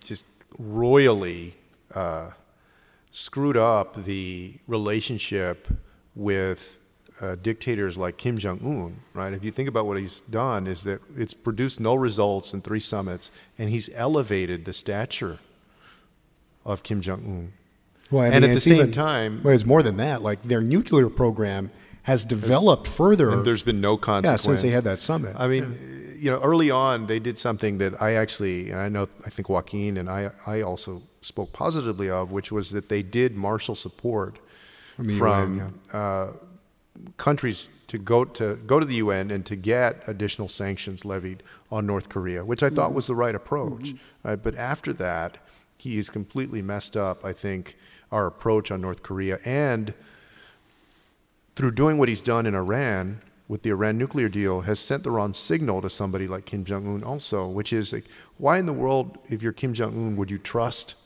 just royally uh, screwed up the relationship with uh, dictators like Kim Jong Un, right? If you think about what he's done, is that it's produced no results in three summits, and he's elevated the stature of Kim Jong Un. Well, I And at the same even- time- well, it's more than that. Like their nuclear program has developed further. And there's been no yeah, consequence. since they had that summit. I mean, you know, early on they did something that I actually, and I know, I think Joaquin and I, I also spoke positively of, which was that they did marshal support From from UN, uh, countries to go to go to the UN and to get additional sanctions levied on North Korea, which I thought was the right approach. Right? But after that, he has completely messed up. I think our approach on North Korea and through doing what he's done in Iran with the Iran nuclear deal, has sent the wrong signal to somebody like Kim Jong Un, also, which is like, why in the world, if you're Kim Jong Un, would you trust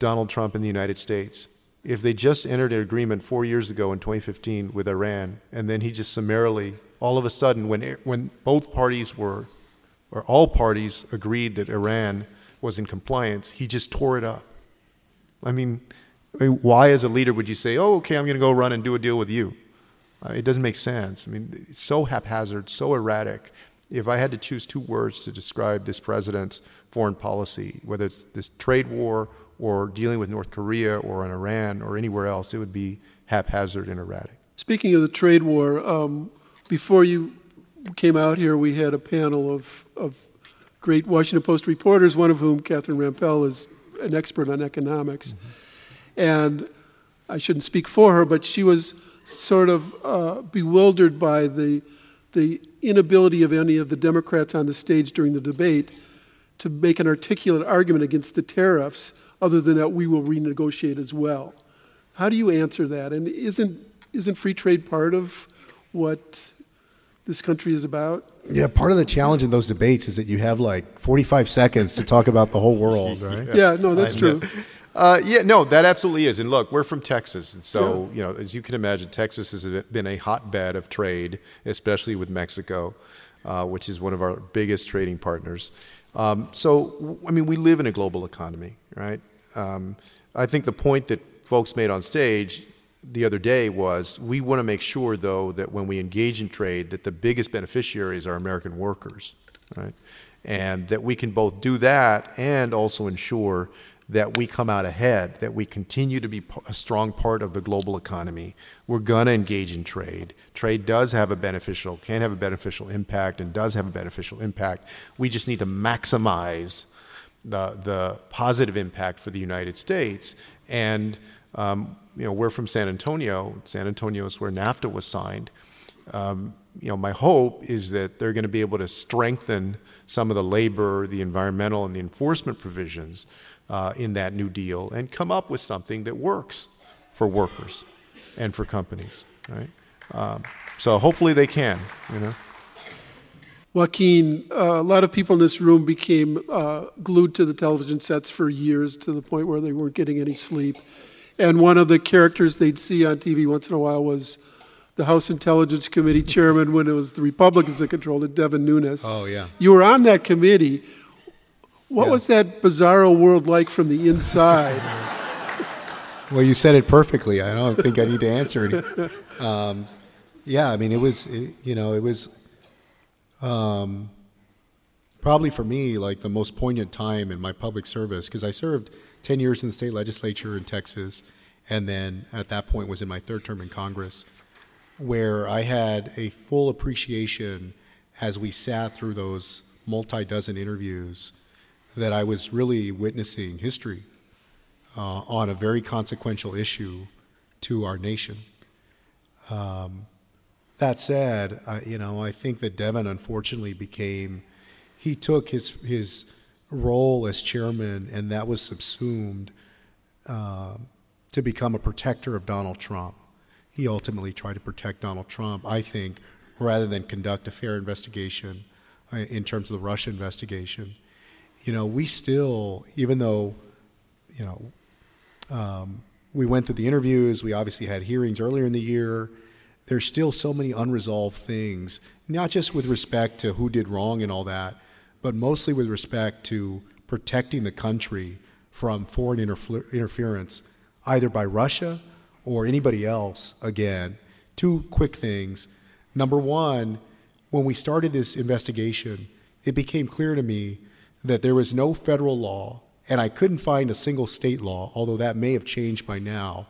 Donald Trump in the United States? If they just entered an agreement four years ago in 2015 with Iran, and then he just summarily, all of a sudden, when when both parties were, or all parties agreed that Iran was in compliance, he just tore it up. I mean, I mean, why, as a leader, would you say, "Oh, okay, I'm going to go run and do a deal with you"? Uh, it doesn't make sense. I mean, it's so haphazard, so erratic. If I had to choose two words to describe this president's foreign policy, whether it's this trade war or dealing with North Korea or Iran or anywhere else, it would be haphazard and erratic. Speaking of the trade war, um, before you came out here, we had a panel of, of great Washington Post reporters, one of whom, Catherine Rampell, is an expert on economics. And I shouldn't speak for her, but she was sort of uh, bewildered by the, the inability of any of the Democrats on the stage during the debate to make an articulate argument against the tariffs, other than that we will renegotiate as well. How do you answer that? And isn't, isn't free trade part of what this country is about? Yeah, part of the challenge in those debates is that you have like 45 seconds to talk about the whole world, (laughs) right? Yeah, no, that's true. Uh, yeah, no, that absolutely is. And look, we're from Texas, and so you know, as you can imagine, Texas has been a hotbed of trade, especially with Mexico, uh, which is one of our biggest trading partners. Um, so, I mean, we live in a global economy, right? Um, I think the point that folks made on stage the other day was we want to make sure, though, that when we engage in trade, that the biggest beneficiaries are American workers, right? And that we can both do that and also ensure that we come out ahead, that we continue to be a strong part of the global economy. We're going to engage in trade. Trade does have a beneficial, can have a beneficial impact, and does have a beneficial impact. We just need to maximize the, the positive impact for the United States. And um, you know, we're from San Antonio. San Antonio is where NAFTA was signed. Um, you know, my hope is that they're going to be able to strengthen some of the labor, the environmental, and the enforcement provisions uh, in that New Deal and come up with something that works for workers and for companies, right? Um, so hopefully they can, you know. Joaquin, uh, a lot of people in this room became uh, glued to the television sets for years to the point where they weren't getting any sleep. And one of the characters they'd see on TV once in a while was the House Intelligence Committee chairman when it was the Republicans that controlled it, Devin Nunes. Oh, yeah. You were on that committee. What Yeah. was that bizarro world like from the inside? (laughs) Well, you said it perfectly. I don't think I need to answer it. Um, yeah, I mean, it was, it, you know, it was um, probably for me like the most poignant time in my public service because I served 10 years in the state legislature in Texas, and then at that point was in my third term in Congress, where I had a full appreciation as we sat through those multi dozen interviews that I was really witnessing history uh, on a very consequential issue to our nation. Um, that said, I, you know, I think that Devin unfortunately became, he took his his role as chairman, and that was subsumed uh, to become a protector of Donald Trump. He ultimately tried to protect Donald Trump, I think, rather than conduct a fair investigation uh, in terms of the Russia investigation. You know, we still, even though, you know, um, we went through the interviews. We obviously had hearings earlier in the year. There's still so many unresolved things, not just with respect to who did wrong and all that, but mostly with respect to protecting the country from foreign interference, either by Russia or anybody else. Again, two quick things. Number one, when we started this investigation, it became clear to me that there was no federal law, and I couldn't find a single state law, although that may have changed by now,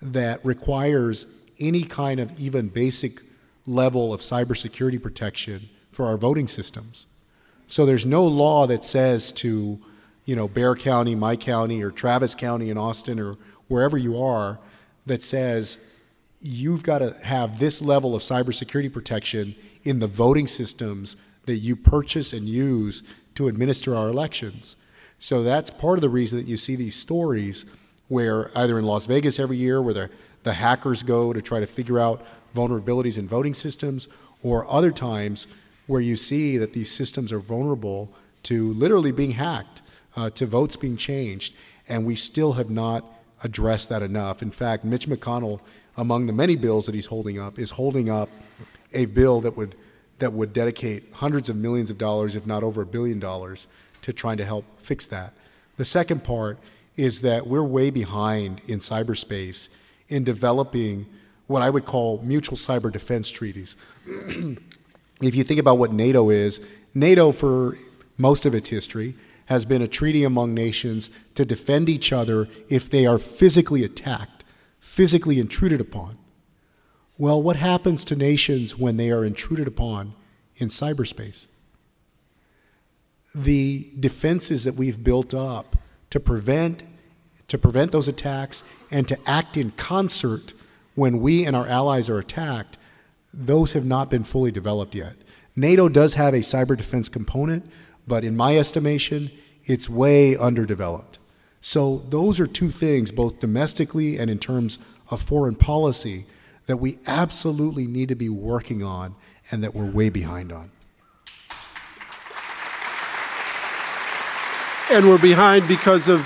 that requires any kind of even basic level of cybersecurity protection for our voting systems. So there's no law that says to, you know, Bexar County, my county, or Travis County in Austin, or wherever you are, that says you've got to have this level of cybersecurity protection in the voting systems that you purchase and use to administer our elections. So that's part of the reason that you see these stories where either in Las Vegas every year where the, the hackers go to try to figure out vulnerabilities in voting systems, or other times where you see that these systems are vulnerable to literally being hacked, uh, to votes being changed. And we still have not addressed that enough. In fact, Mitch McConnell, among the many bills that he's holding up, is holding up a bill that would that would dedicate hundreds of millions of dollars, if not over a billion dollars, to trying to help fix that. The second part is that we're way behind in cyberspace in developing what I would call mutual cyber defense treaties. (clears throat) if you think about what NATO is, NATO, for most of its history, has been a treaty among nations to defend each other if they are physically attacked, physically intruded upon. Well, what happens to nations when they are intruded upon in cyberspace? The defenses that we've built up to prevent to prevent those attacks and to act in concert when we and our allies are attacked, those have not been fully developed yet. NATO does have a cyber defense component, but in my estimation, it's way underdeveloped. So, those are two things, both domestically and in terms of foreign policy, that we absolutely need to be working on and that we're way behind on. And we're behind because of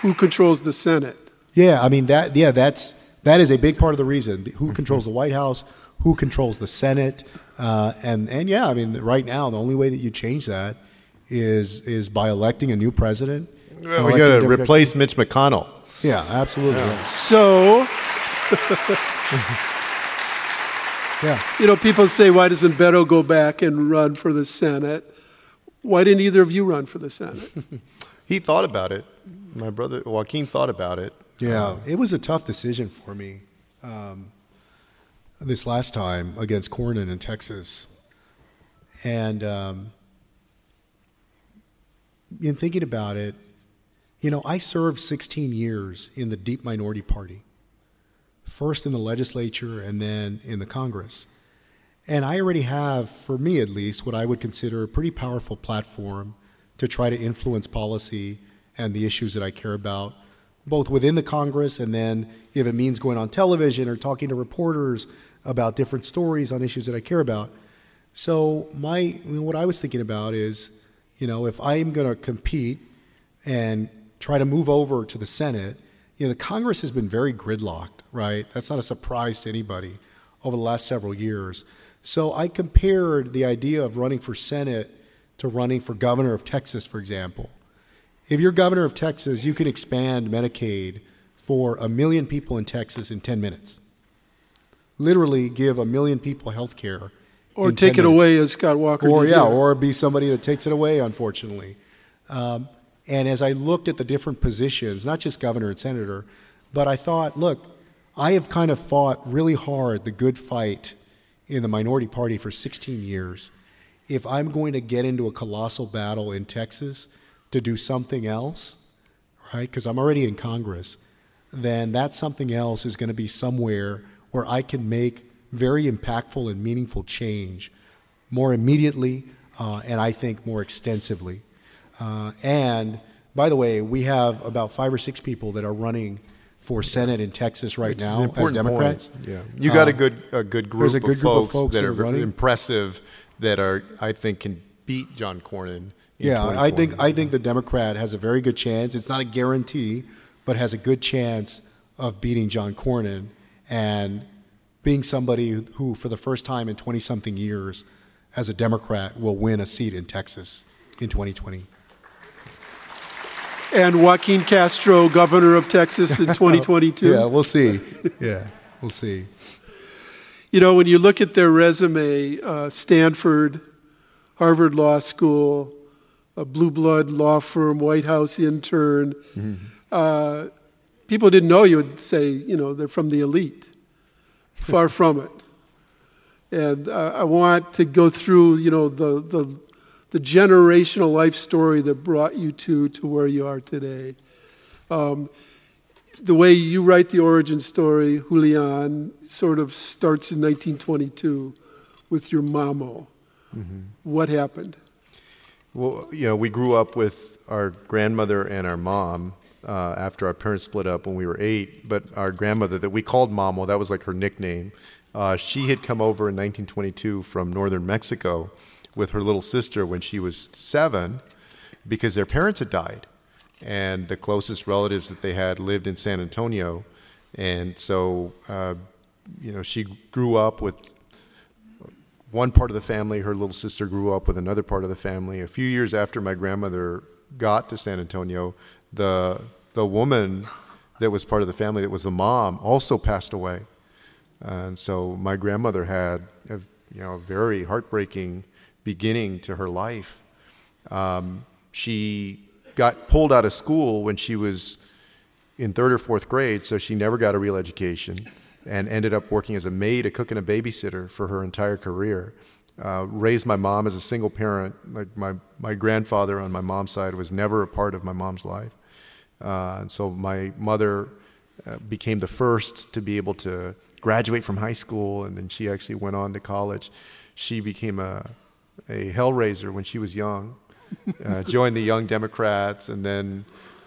who controls the Senate. Yeah, I mean that. Yeah, that's that is a big part of the reason. Who controls the White House? Who controls the Senate? Uh, and and yeah, I mean right now the only way that you change that is is by electing a new president. Well, we got to replace Mitch McConnell. Yeah, absolutely. Yeah. So, (laughs) (laughs) yeah. You know, people say, why doesn't Beto go back and run for the Senate? Why didn't either of you run for the Senate? (laughs) he thought about it. My brother Joaquin thought about it. Yeah, uh, it was a tough decision for me. Um, this last time against Cornyn in Texas, and um, in thinking about it, you know, I served 16 years in the deep minority party, first in the legislature and then in the Congress. And I already have, for me at least, what I would consider a pretty powerful platform to try to influence policy and the issues that I care about, both within the Congress and then if it means going on television or talking to reporters about different stories on issues that I care about. So my I mean, what I was thinking about is, you know, if I'm going to compete and try to move over to the Senate, you know, the Congress has been very gridlocked, right? That's not a surprise to anybody over the last several years. So I compared the idea of running for Senate to running for governor of Texas, for example. If you're governor of Texas, you can expand Medicaid for a million people in Texas in 10 minutes. Literally give a million people health care. Or take it minutes. away as Scott Walker Or, yeah, or be somebody that takes it away, unfortunately. Um, and as I looked at the different positions, not just governor and senator, but I thought, look, I have kind of fought really hard the good fight in the minority party for 16 years. If I'm going to get into a colossal battle in Texas to do something else, right, because I'm already in Congress, then that something else is going to be somewhere where I can make very impactful and meaningful change more immediately uh, and I think more extensively. Uh, and by the way, we have about five or six people that are running for Senate in Texas right now as Democrats. Point. Yeah, you got a um, good a good group, a good of, folks group of, folks that are running. impressive that are I think can beat John Cornyn. yeah, I think I think the Democrat has a very good chance. It's not a guarantee, but has a good chance of beating John Cornyn and being somebody who, for the first time in 20 something years, as a Democrat, will win a seat in Texas in 2020 and Joaquin Castro, governor of Texas in (laughs) 2022? yeah, we'll see. Yeah, we'll see. You know, when you look at their resume, uh, Stanford, Harvard Law School, a blue blood law firm, White House intern, mm-hmm. uh, people didn't know you would say, you know, they're from the elite. Far from it. And uh, I want to go through, you know, the, the the generational life story that brought you to, to where you are today. Um, the way you write the origin story, Julian, sort of starts in 1922 with your mamo. Mm-hmm. What happened? Well, you know, we grew up with our grandmother and our mom uh, after our parents split up when we were eight. But our grandmother, that we called Mamo, that was like her nickname. Uh, she had come over in 1922 from northern Mexico with her little sister when she was seven because their parents had died. And the closest relatives that they had lived in San Antonio. And so, uh, you know, she grew up with one part of the family. Her little sister grew up with another part of the family. A few years after my grandmother got to San Antonio, the, the woman that was part of the family, that was the mom, also passed away. And so my grandmother had a, you know, a very heartbreaking beginning to her life. Um, she got pulled out of school when she was in third or fourth grade, so she never got a real education and ended up working as a maid, a cook, and a babysitter for her entire career. Uh, raised my mom as a single parent. Like my, my grandfather on my mom's side was never a part of my mom's life. Uh, and so my mother uh, became the first to be able to graduate from high school, and then she actually went on to college. She became a, a hellraiser when she was young. Uh, (laughs) joined the Young Democrats, and then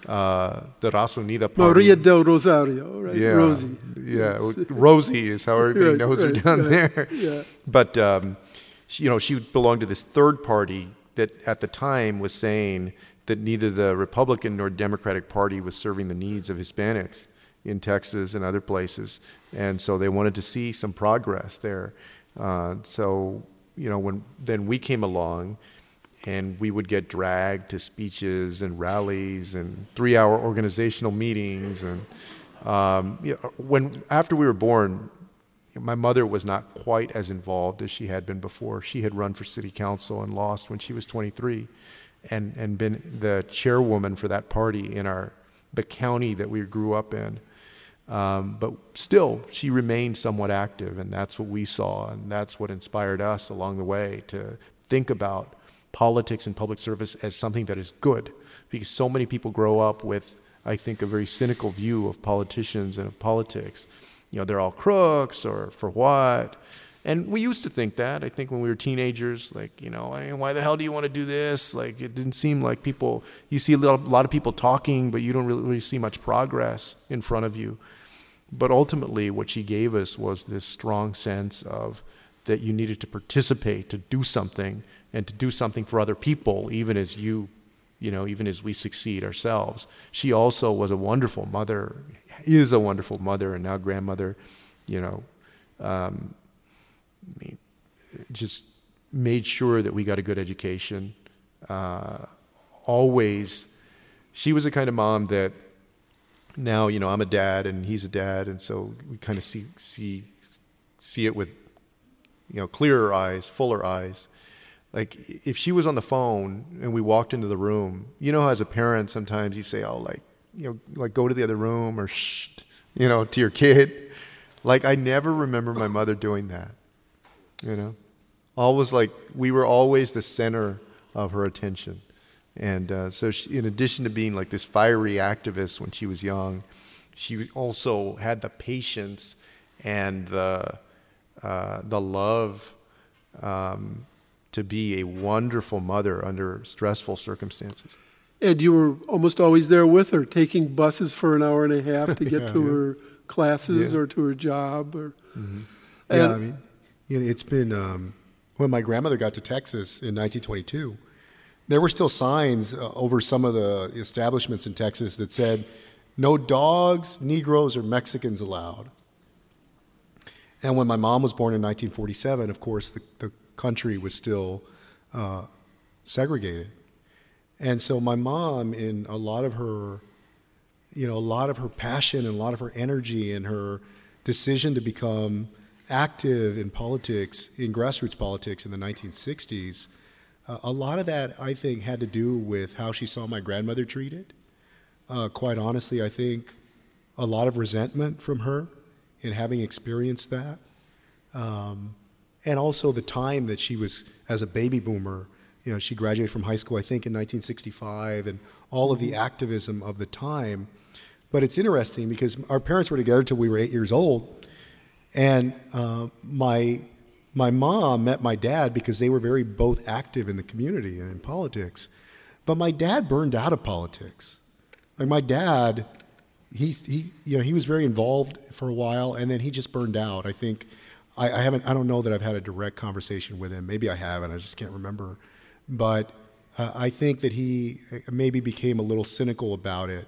uh, the Raza Unida Party. Maria del Rosario, right? Yeah, Rosie. Yeah, Rosie is how (laughs) everybody right, knows right, her down right. there. Yeah. But um, she, you know, she belonged to this third party that at the time was saying that neither the Republican nor Democratic Party was serving the needs of Hispanics in Texas and other places, and so they wanted to see some progress there. Uh, so you know, when then we came along, and we would get dragged to speeches and rallies and three-hour organizational meetings, and um, you know, when after we were born, my mother was not quite as involved as she had been before. She had run for city council and lost when she was 23 and, and been the chairwoman for that party in our the county that we grew up in. Um, but still, she remained somewhat active, and that's what we saw, and that's what inspired us along the way to think about politics and public service as something that is good, because so many people grow up with, I think, a very cynical view of politicians and of politics. You know, they're all crooks, or for what? And we used to think that. I think when we were teenagers, like, you know, hey, why the hell do you want to do this? Like, it didn't seem like people, you see a lot, of people talking, but you don't really, really see much progress in front of you. But ultimately, what she gave us was this strong sense of that you needed to participate, to do something, and to do something for other people, even as you, you know, even as we succeed ourselves. She also was a wonderful mother, is a wonderful mother, and now grandmother, you know. Um, just made sure that we got a good education. Uh, always, she was the kind of mom that now you know I'm a dad and he's a dad, and so we kind of see see see it with you know clearer eyes, fuller eyes. Like if she was on the phone and we walked into the room, you know, as a parent sometimes you say, "Oh, like you know, like go to the other room," or "Shh," you know, to your kid. Like I never remember my mother doing that. You know, always like we were always the center of her attention. And uh, so, she, in addition to being like this fiery activist when she was young, she also had the patience and the uh, the love um, to be a wonderful mother under stressful circumstances. And you were almost always there with her, taking buses for an hour and a half to (laughs) get Yeah, to yeah. her classes Yeah. or to her job. Or Yeah, And- I mean, you know, it's been um, when my grandmother got to Texas in 1922. There were still signs uh, over some of the establishments in Texas that said, "No dogs, Negroes, or Mexicans allowed." And when my mom was born in 1947, of course, the, the country was still uh, segregated. And so my mom, in a lot of her, you know, a lot of her passion and a lot of her energy and her decision to become active in politics, in grassroots politics in the 1960s, uh, a lot of that, I think, had to do with how she saw my grandmother treated. Uh, quite honestly, I think a lot of resentment from her in having experienced that. Um, and also the time that she was, as a baby boomer, you know, she graduated from high school, I think, in 1965, and all of the activism of the time. But it's interesting because our parents were together till we were eight years old, and uh, my my mom met my dad because they were very both active in the community and in politics. But my dad burned out of politics. Like my dad, he he you know he was very involved for a while, and then he just burned out. I think I, I haven't I don't know that I've had a direct conversation with him. Maybe I haven't. I just can't remember. But uh, I think that he maybe became a little cynical about it,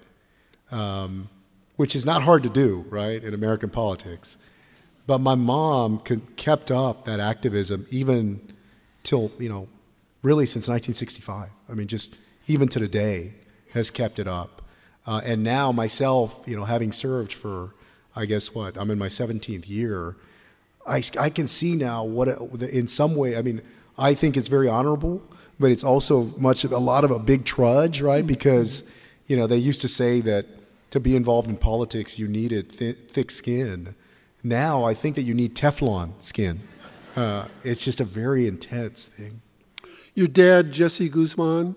um, which is not hard to do, right, in American politics. But my mom could, kept up that activism even till, you know, really since 1965. I mean, just even to today has kept it up. Uh, and now myself, you know, having served for, I guess what, I'm in my 17th year, I, I can see now what, it, in some way, I mean, I think it's very honorable, but it's also much, a lot of a big trudge, right? Because, you know, they used to say that to be involved in politics, you needed th- thick skin. Now I think that you need Teflon skin. Uh, it's just a very intense thing. your dad, Jesse Guzman,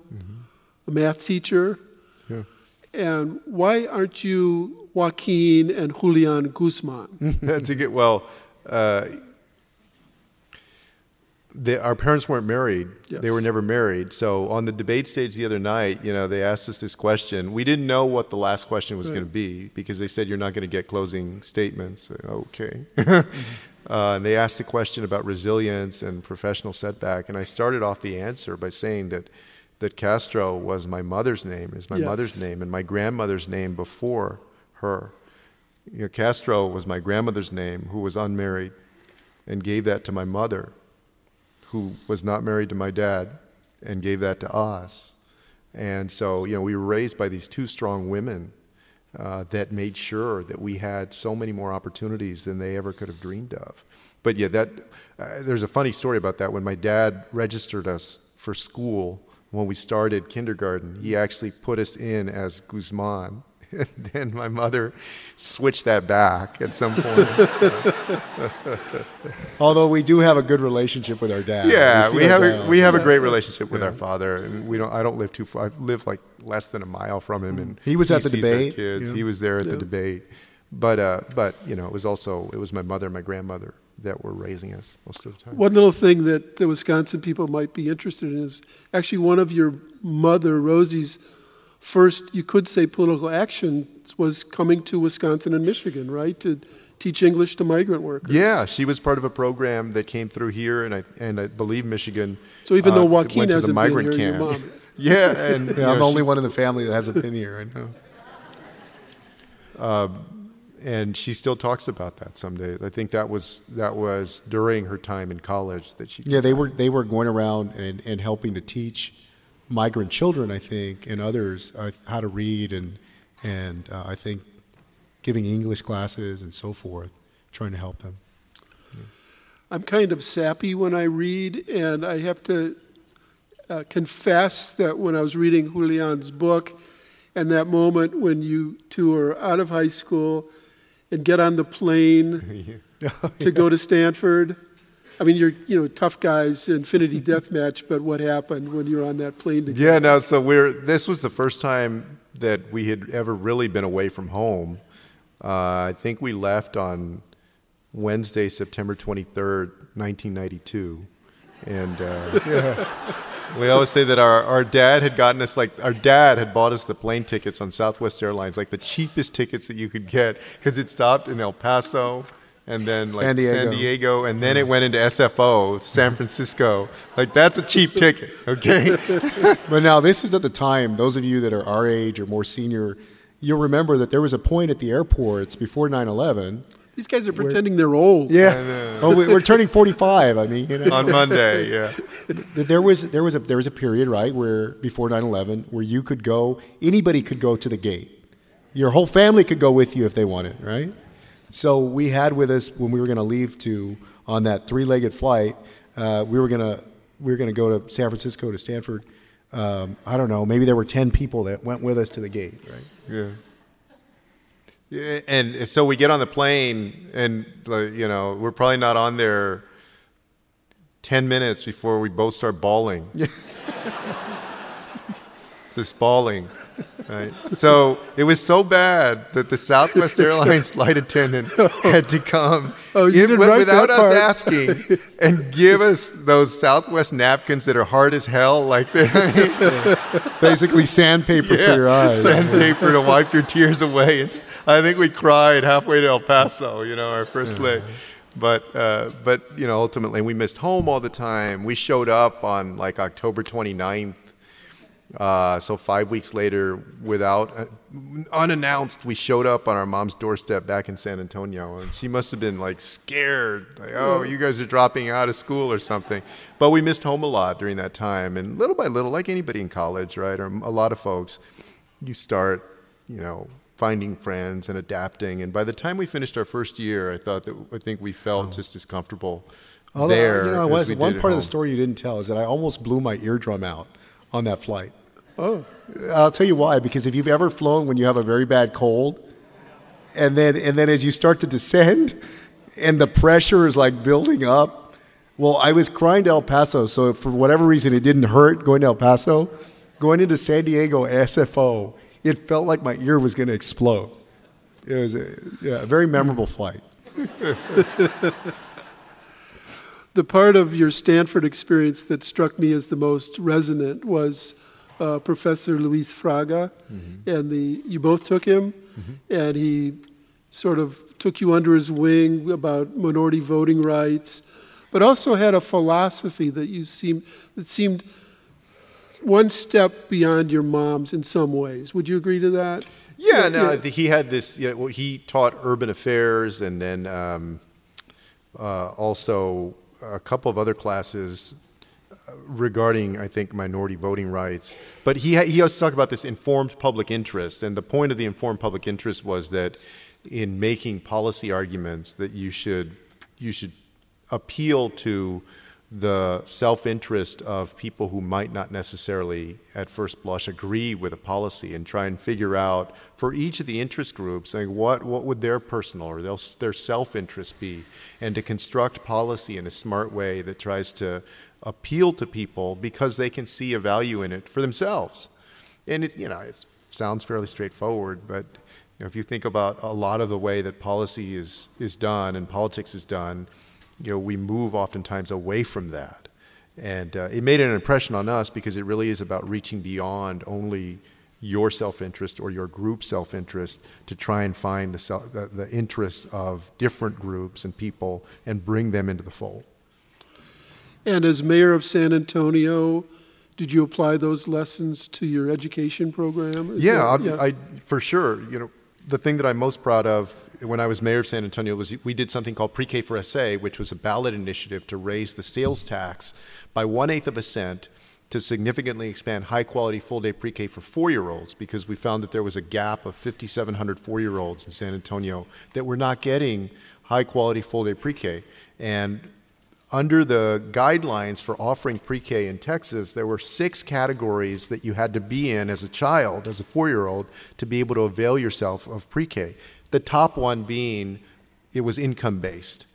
a math teacher. Yeah. And why aren't you Joaquin and Julian Guzman? (laughs) to get well. Uh, they, our parents weren't married. They were never married. So on the debate stage the other night, you know, they asked us this question. We didn't know what the last question was going to be because they said you're not going to get closing statements. Okay. (laughs) uh, and they asked a question about resilience and professional setback, and I started off the answer by saying that that Castro was my mother's name, is my Yes. mother's name, and my grandmother's name before her. You know, Castro was my grandmother's name, who was unmarried, and gave that to my mother who was not married to my dad and gave that to us. And so, you know, we were raised by these two strong women uh, that made sure that we had so many more opportunities than they ever could have dreamed of. But yeah, that uh, there's a funny story about that. When my dad registered us for school when we started kindergarten, he actually put us in as Guzman. And (laughs) then my mother switched that back at some point. (laughs) Although we do have a good relationship with our dad. Yeah, see we have a, we have a great relationship with our father, and we don't. I don't live too far. I live like less than a mile from him, and He was at the sees debate, Kids, yeah. he was there at the debate, but uh, but you know, it was also it was my mother and my grandmother that were raising us most of the time. One little thing that the Wisconsin people might be interested in is actually one of your mother, Rosie's, first, you could say, political action was coming to Wisconsin and Michigan, right? To teach English to migrant workers. Yeah, she was part of a program that came through here, and I and I believe Michigan. So even though uh, Joaquin went to the hasn't been migrant here, your mom- (laughs) yeah, and you Yeah, I'm the only one in the family that hasn't been here. I know. and she still talks about that some someday. I think that was that was during her time in college that she. Yeah, they were they were going around and, and helping to teach migrant children, I think, and others uh, how to read and and uh, I think giving English classes and so forth, trying to help them. I'm kind of sappy when I read, and I have to uh, confess that when I was reading Julian's book, and that moment when you two are out of high school and get on the plane (laughs) to go to (laughs) Stanford. I mean, you're you know tough guys, Infinity (laughs) Deathmatch, but what happened when you were on that plane together? Yeah, no. So we're. This was the first time that we had ever really been away from home. Uh, I think we left on Wednesday, September twenty third, nineteen ninety two, and uh, (laughs) we always say that our, our dad had gotten us like our dad had bought us the plane tickets on Southwest Airlines, like the cheapest tickets that you could get, because it stopped in El Paso. And then like San Diego. San Diego, and then it went into SFO, San Francisco. Like that's a cheap ticket, okay? (laughs) (laughs) But now this is at the time. Those of you that are our age or more senior, you'll remember that there was a point at the airports before 9/11. These guys are pretending they're old. Yeah, (laughs) oh, we- we're turning 45. I mean, you know. on Monday. Yeah, there was there was a there was a period right where before 9/11 where you could go anybody could go to the gate your whole family could go with you if they wanted right so we had with us when we were going to leave to on that three-legged flight uh, we were going to we were going to go to San Francisco to Stanford um, I don't know maybe there were 10 people that went with us to the gate right yeah. Yeah, and so we get on the plane, and you know we're probably not on there ten minutes before we both start bawling. (laughs) Just bawling. Right. So it was so bad that the Southwest (laughs) Airlines flight attendant (laughs) had to come Oh, in didn't wi- write without us part. asking (laughs) and give us those Southwest napkins that are hard as hell, like they basically sandpaper for your eyes sandpaper to wipe your tears away. And I think we cried halfway to El Paso, you know, our first leg. But uh, but you know, ultimately we missed home all the time. We showed up on like October 29th. Uh, so five weeks later, without uh, unannounced, we showed up on our mom's doorstep back in San Antonio, and she must have been like scared, like, "Oh, you guys are dropping out of school or something." But we missed home a lot during that time, and little by little, like anybody in college, right, or a lot of folks, you start, you know, finding friends and adapting. And by the time we finished our first year, I thought that I think we felt just as comfortable Although, there. you know, I was one part of the story you didn't tell is that I almost blew my eardrum out on that flight. Oh, I'll tell you why. Because if you've ever flown when you have a very bad cold, and then and then as you start to descend, and the pressure is like building up. Well, I was crying to El Paso, so for whatever reason, it didn't hurt going to El Paso. Going into San Diego SFO, it felt like my ear was going to explode. It was a, yeah, a very memorable flight. (laughs) the part of your Stanford experience that struck me as the most resonant was uh, Professor Luis Fraga, mm-hmm. and the you both took him, mm-hmm. and he sort of took you under his wing about minority voting rights, but also had a philosophy that you seemed that seemed one step beyond your mom's in some ways. Would you agree to that? Yeah, no, yeah. he had this. You know, well, he taught urban affairs, and then um, uh, also a couple of other classes regarding, I think, minority voting rights. But he he also talked about this informed public interest, and the point of the informed public interest was that in making policy arguments, that you should you should appeal to the self interest of people who might not necessarily, at first blush, agree with a policy and try and figure out for each of the interest groups like, what, what would their personal or their, their self interest be, and to construct policy in a smart way that tries to appeal to people because they can see a value in it for themselves. And it, you know, it sounds fairly straightforward, but you know, if you think about a lot of the way that policy is, is done and politics is done, you know, we move oftentimes away from that. And uh, it made an impression on us because it really is about reaching beyond only your self-interest or your group self-interest to try and find the, self, the, the interests of different groups and people and bring them into the fold. And as mayor of San Antonio, did you apply those lessons to your education program? Yeah, that, yeah. I, for sure. You know, the thing that I'm most proud of when I was mayor of San Antonio was we did something called Pre-K for SA, which was a ballot initiative to raise the sales tax by one eighth of a cent to significantly expand high quality full day pre K for four year olds because we found that there was a gap of 5,700 four year olds in San Antonio that were not getting high quality full day pre K. And under the guidelines for offering pre K in Texas, there were six categories that you had to be in as a child, as a four year old, to be able to avail yourself of pre K. The top one being it was income based.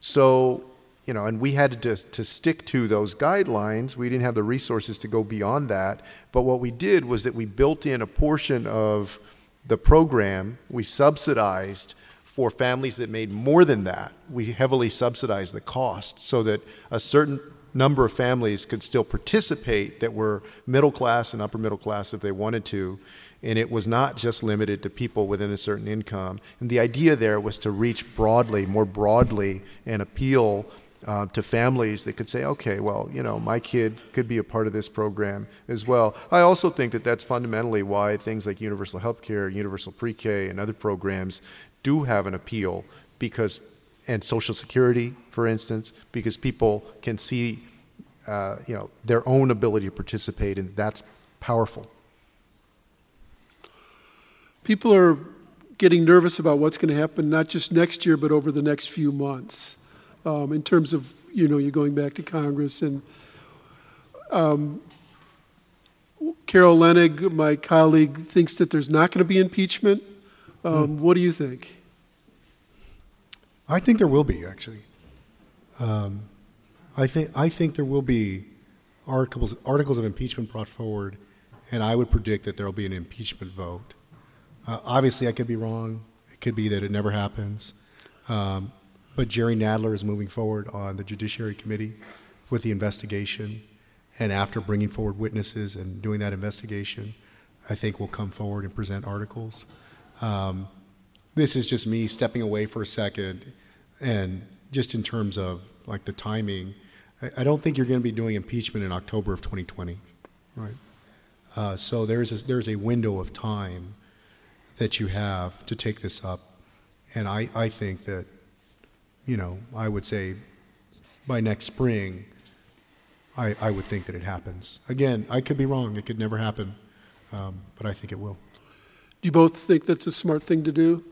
So, you know, and we had to, to stick to those guidelines. We didn't have the resources to go beyond that. But what we did was that we built in a portion of the program, we subsidized for families that made more than that, we heavily subsidized the cost so that a certain number of families could still participate that were middle class and upper middle class if they wanted to. And it was not just limited to people within a certain income. And the idea there was to reach broadly, more broadly, and appeal uh, to families that could say, okay, well, you know, my kid could be a part of this program as well. I also think that that's fundamentally why things like universal health care, universal pre K, and other programs do have an appeal because, and Social Security, for instance, because people can see, uh, you know, their own ability to participate, and that's powerful. People are getting nervous about what's going to happen not just next year, but over the next few months, um, in terms of you know you're going back to Congress and. Um, Carol Leonnig, my colleague, thinks that there's not going to be impeachment. Um, mm. What do you think? I think there will be actually. Um, I think I think there will be articles articles of impeachment brought forward, and I would predict that there will be an impeachment vote. Uh, obviously, I could be wrong. It could be that it never happens. Um, but Jerry Nadler is moving forward on the Judiciary Committee with the investigation, and after bringing forward witnesses and doing that investigation, I think we'll come forward and present articles. Um, this is just me stepping away for a second, and just in terms of like the timing, I, I don't think you're going to be doing impeachment in October of 2020, right? Uh, so there's a, there's a window of time that you have to take this up, and I, I think that, you know, I would say by next spring, I, I would think that it happens. Again, I could be wrong; it could never happen, um, but I think it will. Do you both think that's a smart thing to do?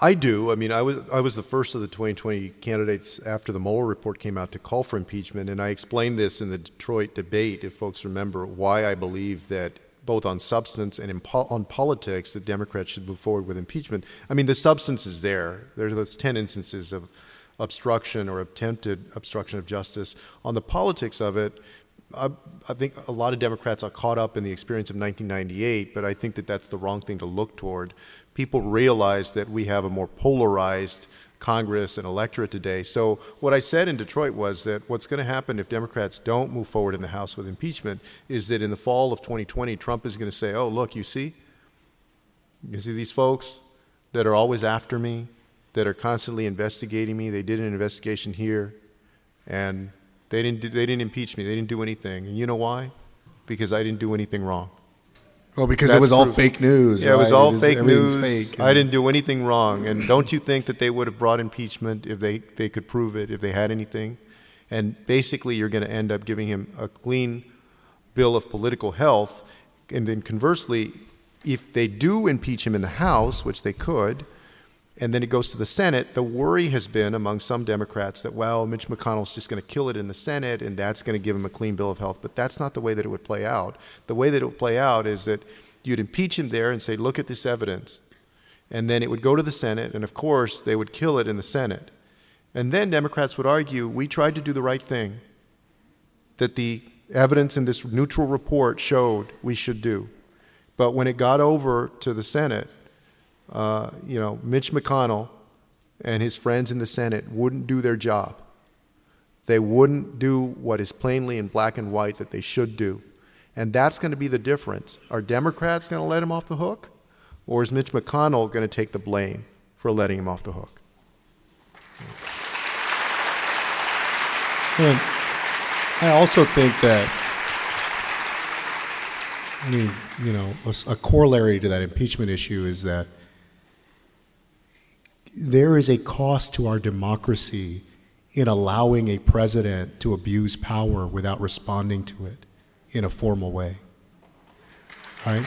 I do. I mean, I was I was the first of the 2020 candidates after the Mueller report came out to call for impeachment, and I explained this in the Detroit debate, if folks remember, why I believe that both on substance and po- on politics, that Democrats should move forward with impeachment. I mean, the substance is there. There's those 10 instances of obstruction or attempted obstruction of justice. On the politics of it, I, I, think a lot of Democrats are caught up in the experience of 1998, but I think that that's the wrong thing to look toward. People realize that we have a more polarized Congress and electorate today. So, what I said in Detroit was that what's going to happen if Democrats don't move forward in the House with impeachment is that in the fall of 2020, Trump is going to say, Oh, look, you see? You see these folks that are always after me, that are constantly investigating me. They did an investigation here, and they didn't, do, they didn't impeach me. They didn't do anything. And you know why? Because I didn't do anything wrong. Well, because That's it was all fake news. Yeah, right? it was all it fake news. Fake, I didn't do anything wrong. And don't you think that they would have brought impeachment if they, they could prove it, if they had anything? And basically, you're going to end up giving him a clean bill of political health. And then conversely, if they do impeach him in the House, which they could, and then it goes to the Senate, the worry has been among some Democrats that, well, Mitch McConnell's just going to kill it in the Senate and that's going to give him a clean bill of health. But that's not the way that it would play out. The way that it would play out is that you'd impeach him there and say, look at this evidence. And then it would go to the Senate, and of course, they would kill it in the Senate. And then Democrats would argue, we tried to do the right thing, that the evidence in this Mueller report showed we should do. But when it got over to the Senate, uh, you know, Mitch McConnell and his friends in the Senate wouldn't do their job. They wouldn't do what is plainly in black and white that they should do. And that's going to be the difference. Are Democrats going to let him off the hook? Or is Mitch McConnell going to take the blame for letting him off the hook? And I also think that, I mean, you know, a, a corollary to that impeachment issue is that there is a cost to our democracy in allowing a president to abuse power without responding to it in a formal way. Right?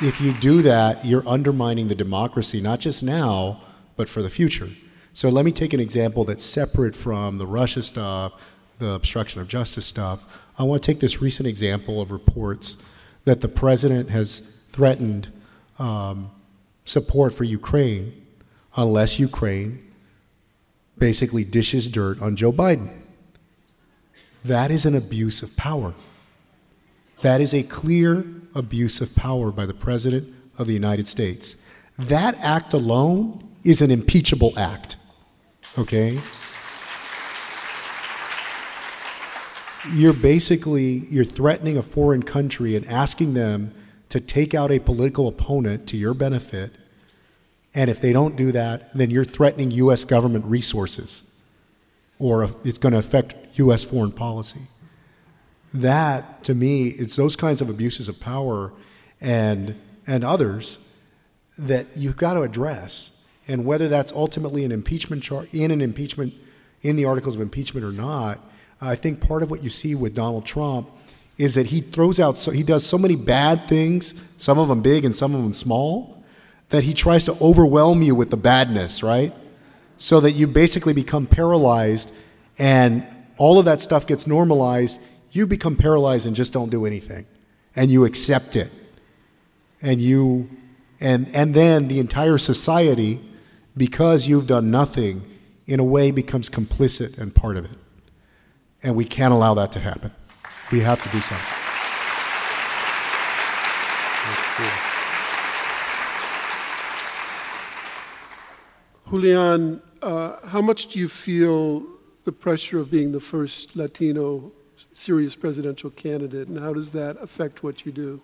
If you do that, you're undermining the democracy, not just now, but for the future. So let me take an example that's separate from the Russia stuff, the obstruction of justice stuff. I want to take this recent example of reports that the president has threatened um, support for Ukraine unless Ukraine basically dishes dirt on Joe Biden. That is an abuse of power. That is a clear abuse of power by the President of the United States. That act alone is an impeachable act. Okay? You're basically you're threatening a foreign country and asking them to take out a political opponent to your benefit and if they don't do that, then you're threatening U.S. government resources, or it's going to affect U.S. foreign policy. That, to me, it's those kinds of abuses of power and, and others that you've got to address. And whether that's ultimately an impeachment charge, in an impeachment, in the articles of impeachment or not, I think part of what you see with Donald Trump is that he throws out, so he does so many bad things, some of them big and some of them small, that he tries to overwhelm you with the badness, right? So that you basically become paralyzed and all of that stuff gets normalized. You become paralyzed and just don't do anything. And you accept it. And you and and then the entire society because you've done nothing in a way becomes complicit and part of it. And we can't allow that to happen. We have to do something. Julian, uh, how much do you feel the pressure of being the first Latino serious presidential candidate, and how does that affect what you do?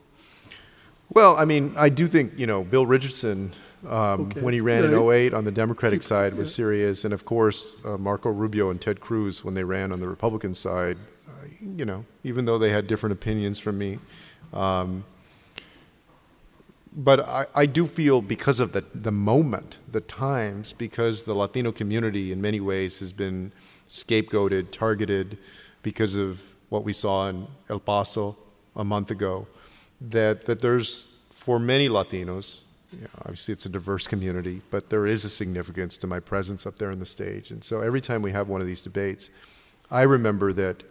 Well, I mean, I do think, you know, Bill Richardson, um, okay. when he ran in 08 on the Democratic side, was serious. And of course, uh, Marco Rubio and Ted Cruz, when they ran on the Republican side, uh, you know, even though they had different opinions from me, um, but I, I do feel because of the, the moment, the times, because the Latino community in many ways has been scapegoated, targeted because of what we saw in El Paso a month ago, that, that there's, for many Latinos, you know, obviously it's a diverse community, but there is a significance to my presence up there on the stage. And so every time we have one of these debates, I remember that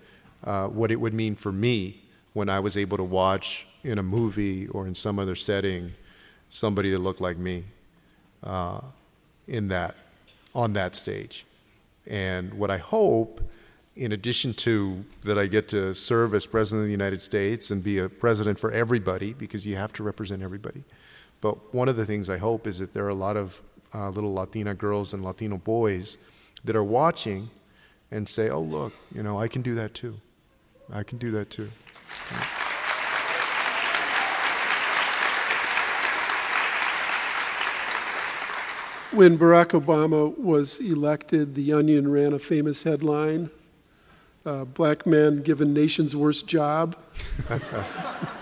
uh, what it would mean for me when I was able to watch in a movie or in some other setting somebody that looked like me uh, in that on that stage And what I hope, in addition to that, I get to serve as president of the United States and be a president for everybody because you have to represent everybody. But one of the things I hope is that there are a lot of uh, little Latina girls and Latino boys that are watching and say, oh, look, you know, I can do that too. I can do that too. When Barack Obama was elected, The Onion ran a famous headline uh, Black man given nation's worst job. (laughs)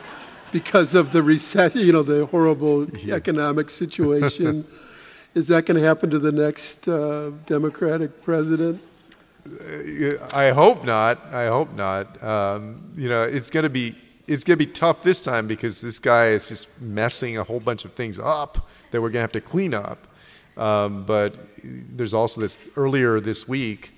because of the reset, you know, the horrible (laughs) yeah. economic situation. (laughs) Is that going to happen to the next uh, Democratic president? Uh, I hope not. I hope not. Um, you know, it's going to be it's going to be tough this time because this guy is just messing a whole bunch of things up that we're going to have to clean up. Um, but there's also this earlier this week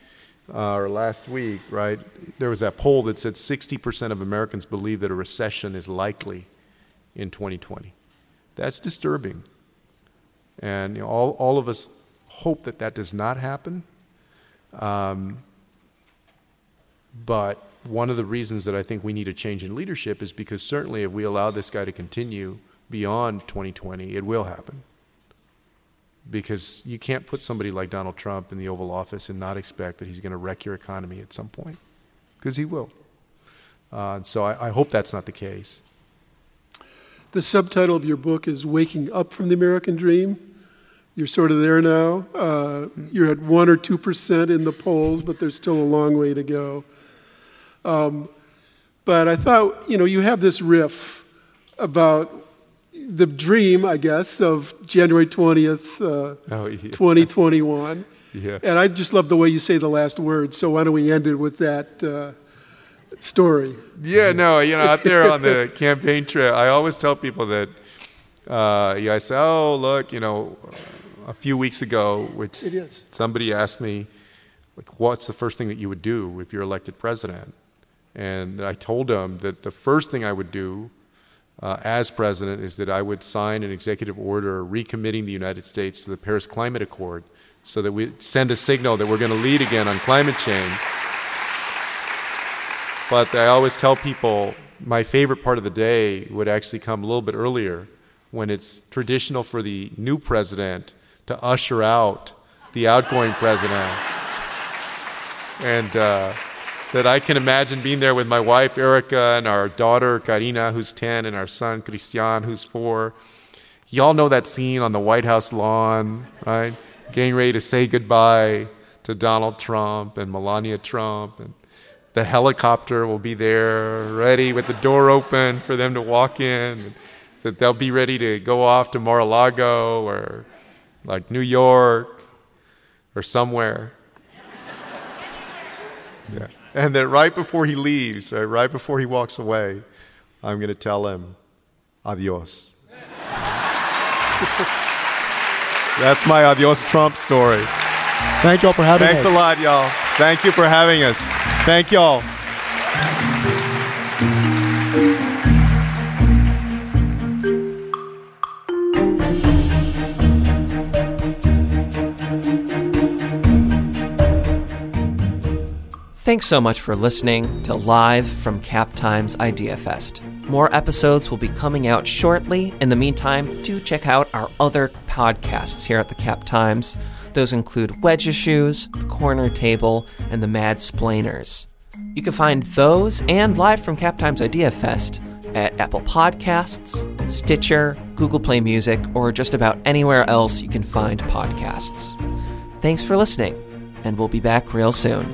uh, or last week, right? There was that poll that said 60% of Americans believe that a recession is likely in 2020. That's disturbing. And you know, all, all of us hope that that does not happen. Um, but one of the reasons that I think we need a change in leadership is because certainly if we allow this guy to continue beyond 2020, it will happen. Because you can't put somebody like Donald Trump in the Oval Office and not expect that he's going to wreck your economy at some point, because he will. Uh, so I, I hope that's not the case. The subtitle of your book is Waking Up from the American Dream. You're sort of there now. Uh, you're at 1 or 2% in the polls, but there's still a long way to go. Um, but I thought, you know, you have this riff about the dream, I guess, of January 20th, uh, oh, yeah. (laughs) 2021. yeah. And I just love the way you say the last word. So why don't we end it with that uh, story? Yeah, no, you know, out there on the (laughs) campaign trail, I always tell people that, uh, yeah, I say, oh, look, you know, a few weeks ago, which somebody asked me, like, what's the first thing that you would do if you're elected president? And I told them that the first thing I would do uh, as president is that I would sign an executive order recommitting the United States to the Paris Climate Accord so that we send a signal that we're going to lead again on climate change. But I always tell people my favorite part of the day would actually come a little bit earlier when it's traditional for the new president to usher out the outgoing president. And uh, that I can imagine being there with my wife, Erica, and our daughter, Karina, who's 10, and our son, Christian, who's 4. Y'all know that scene on the White House lawn, right? Getting ready to say goodbye to Donald Trump and Melania Trump. And the helicopter will be there, ready with the door open for them to walk in. That they'll be ready to go off to Mar-a-Lago or like New York or somewhere. (laughs) Yeah. And that right before he leaves, right, right before he walks away, I'm going to tell him, adios. (laughs) That's my adios Trump story. Thank y'all for having Thanks us. Thanks a lot, y'all. Thank you for having us. Thank y'all. Thanks so much for listening to Live from Cap Times Idea Fest. More episodes will be coming out shortly. In the meantime, do check out our other podcasts here at the Cap Times. Those include Wedge Issues, The Corner Table, and The Mad Splainers. You can find those and Live from Cap Times Idea Fest at Apple Podcasts, Stitcher, Google Play Music, or just about anywhere else you can find podcasts. Thanks for listening, and we'll be back real soon.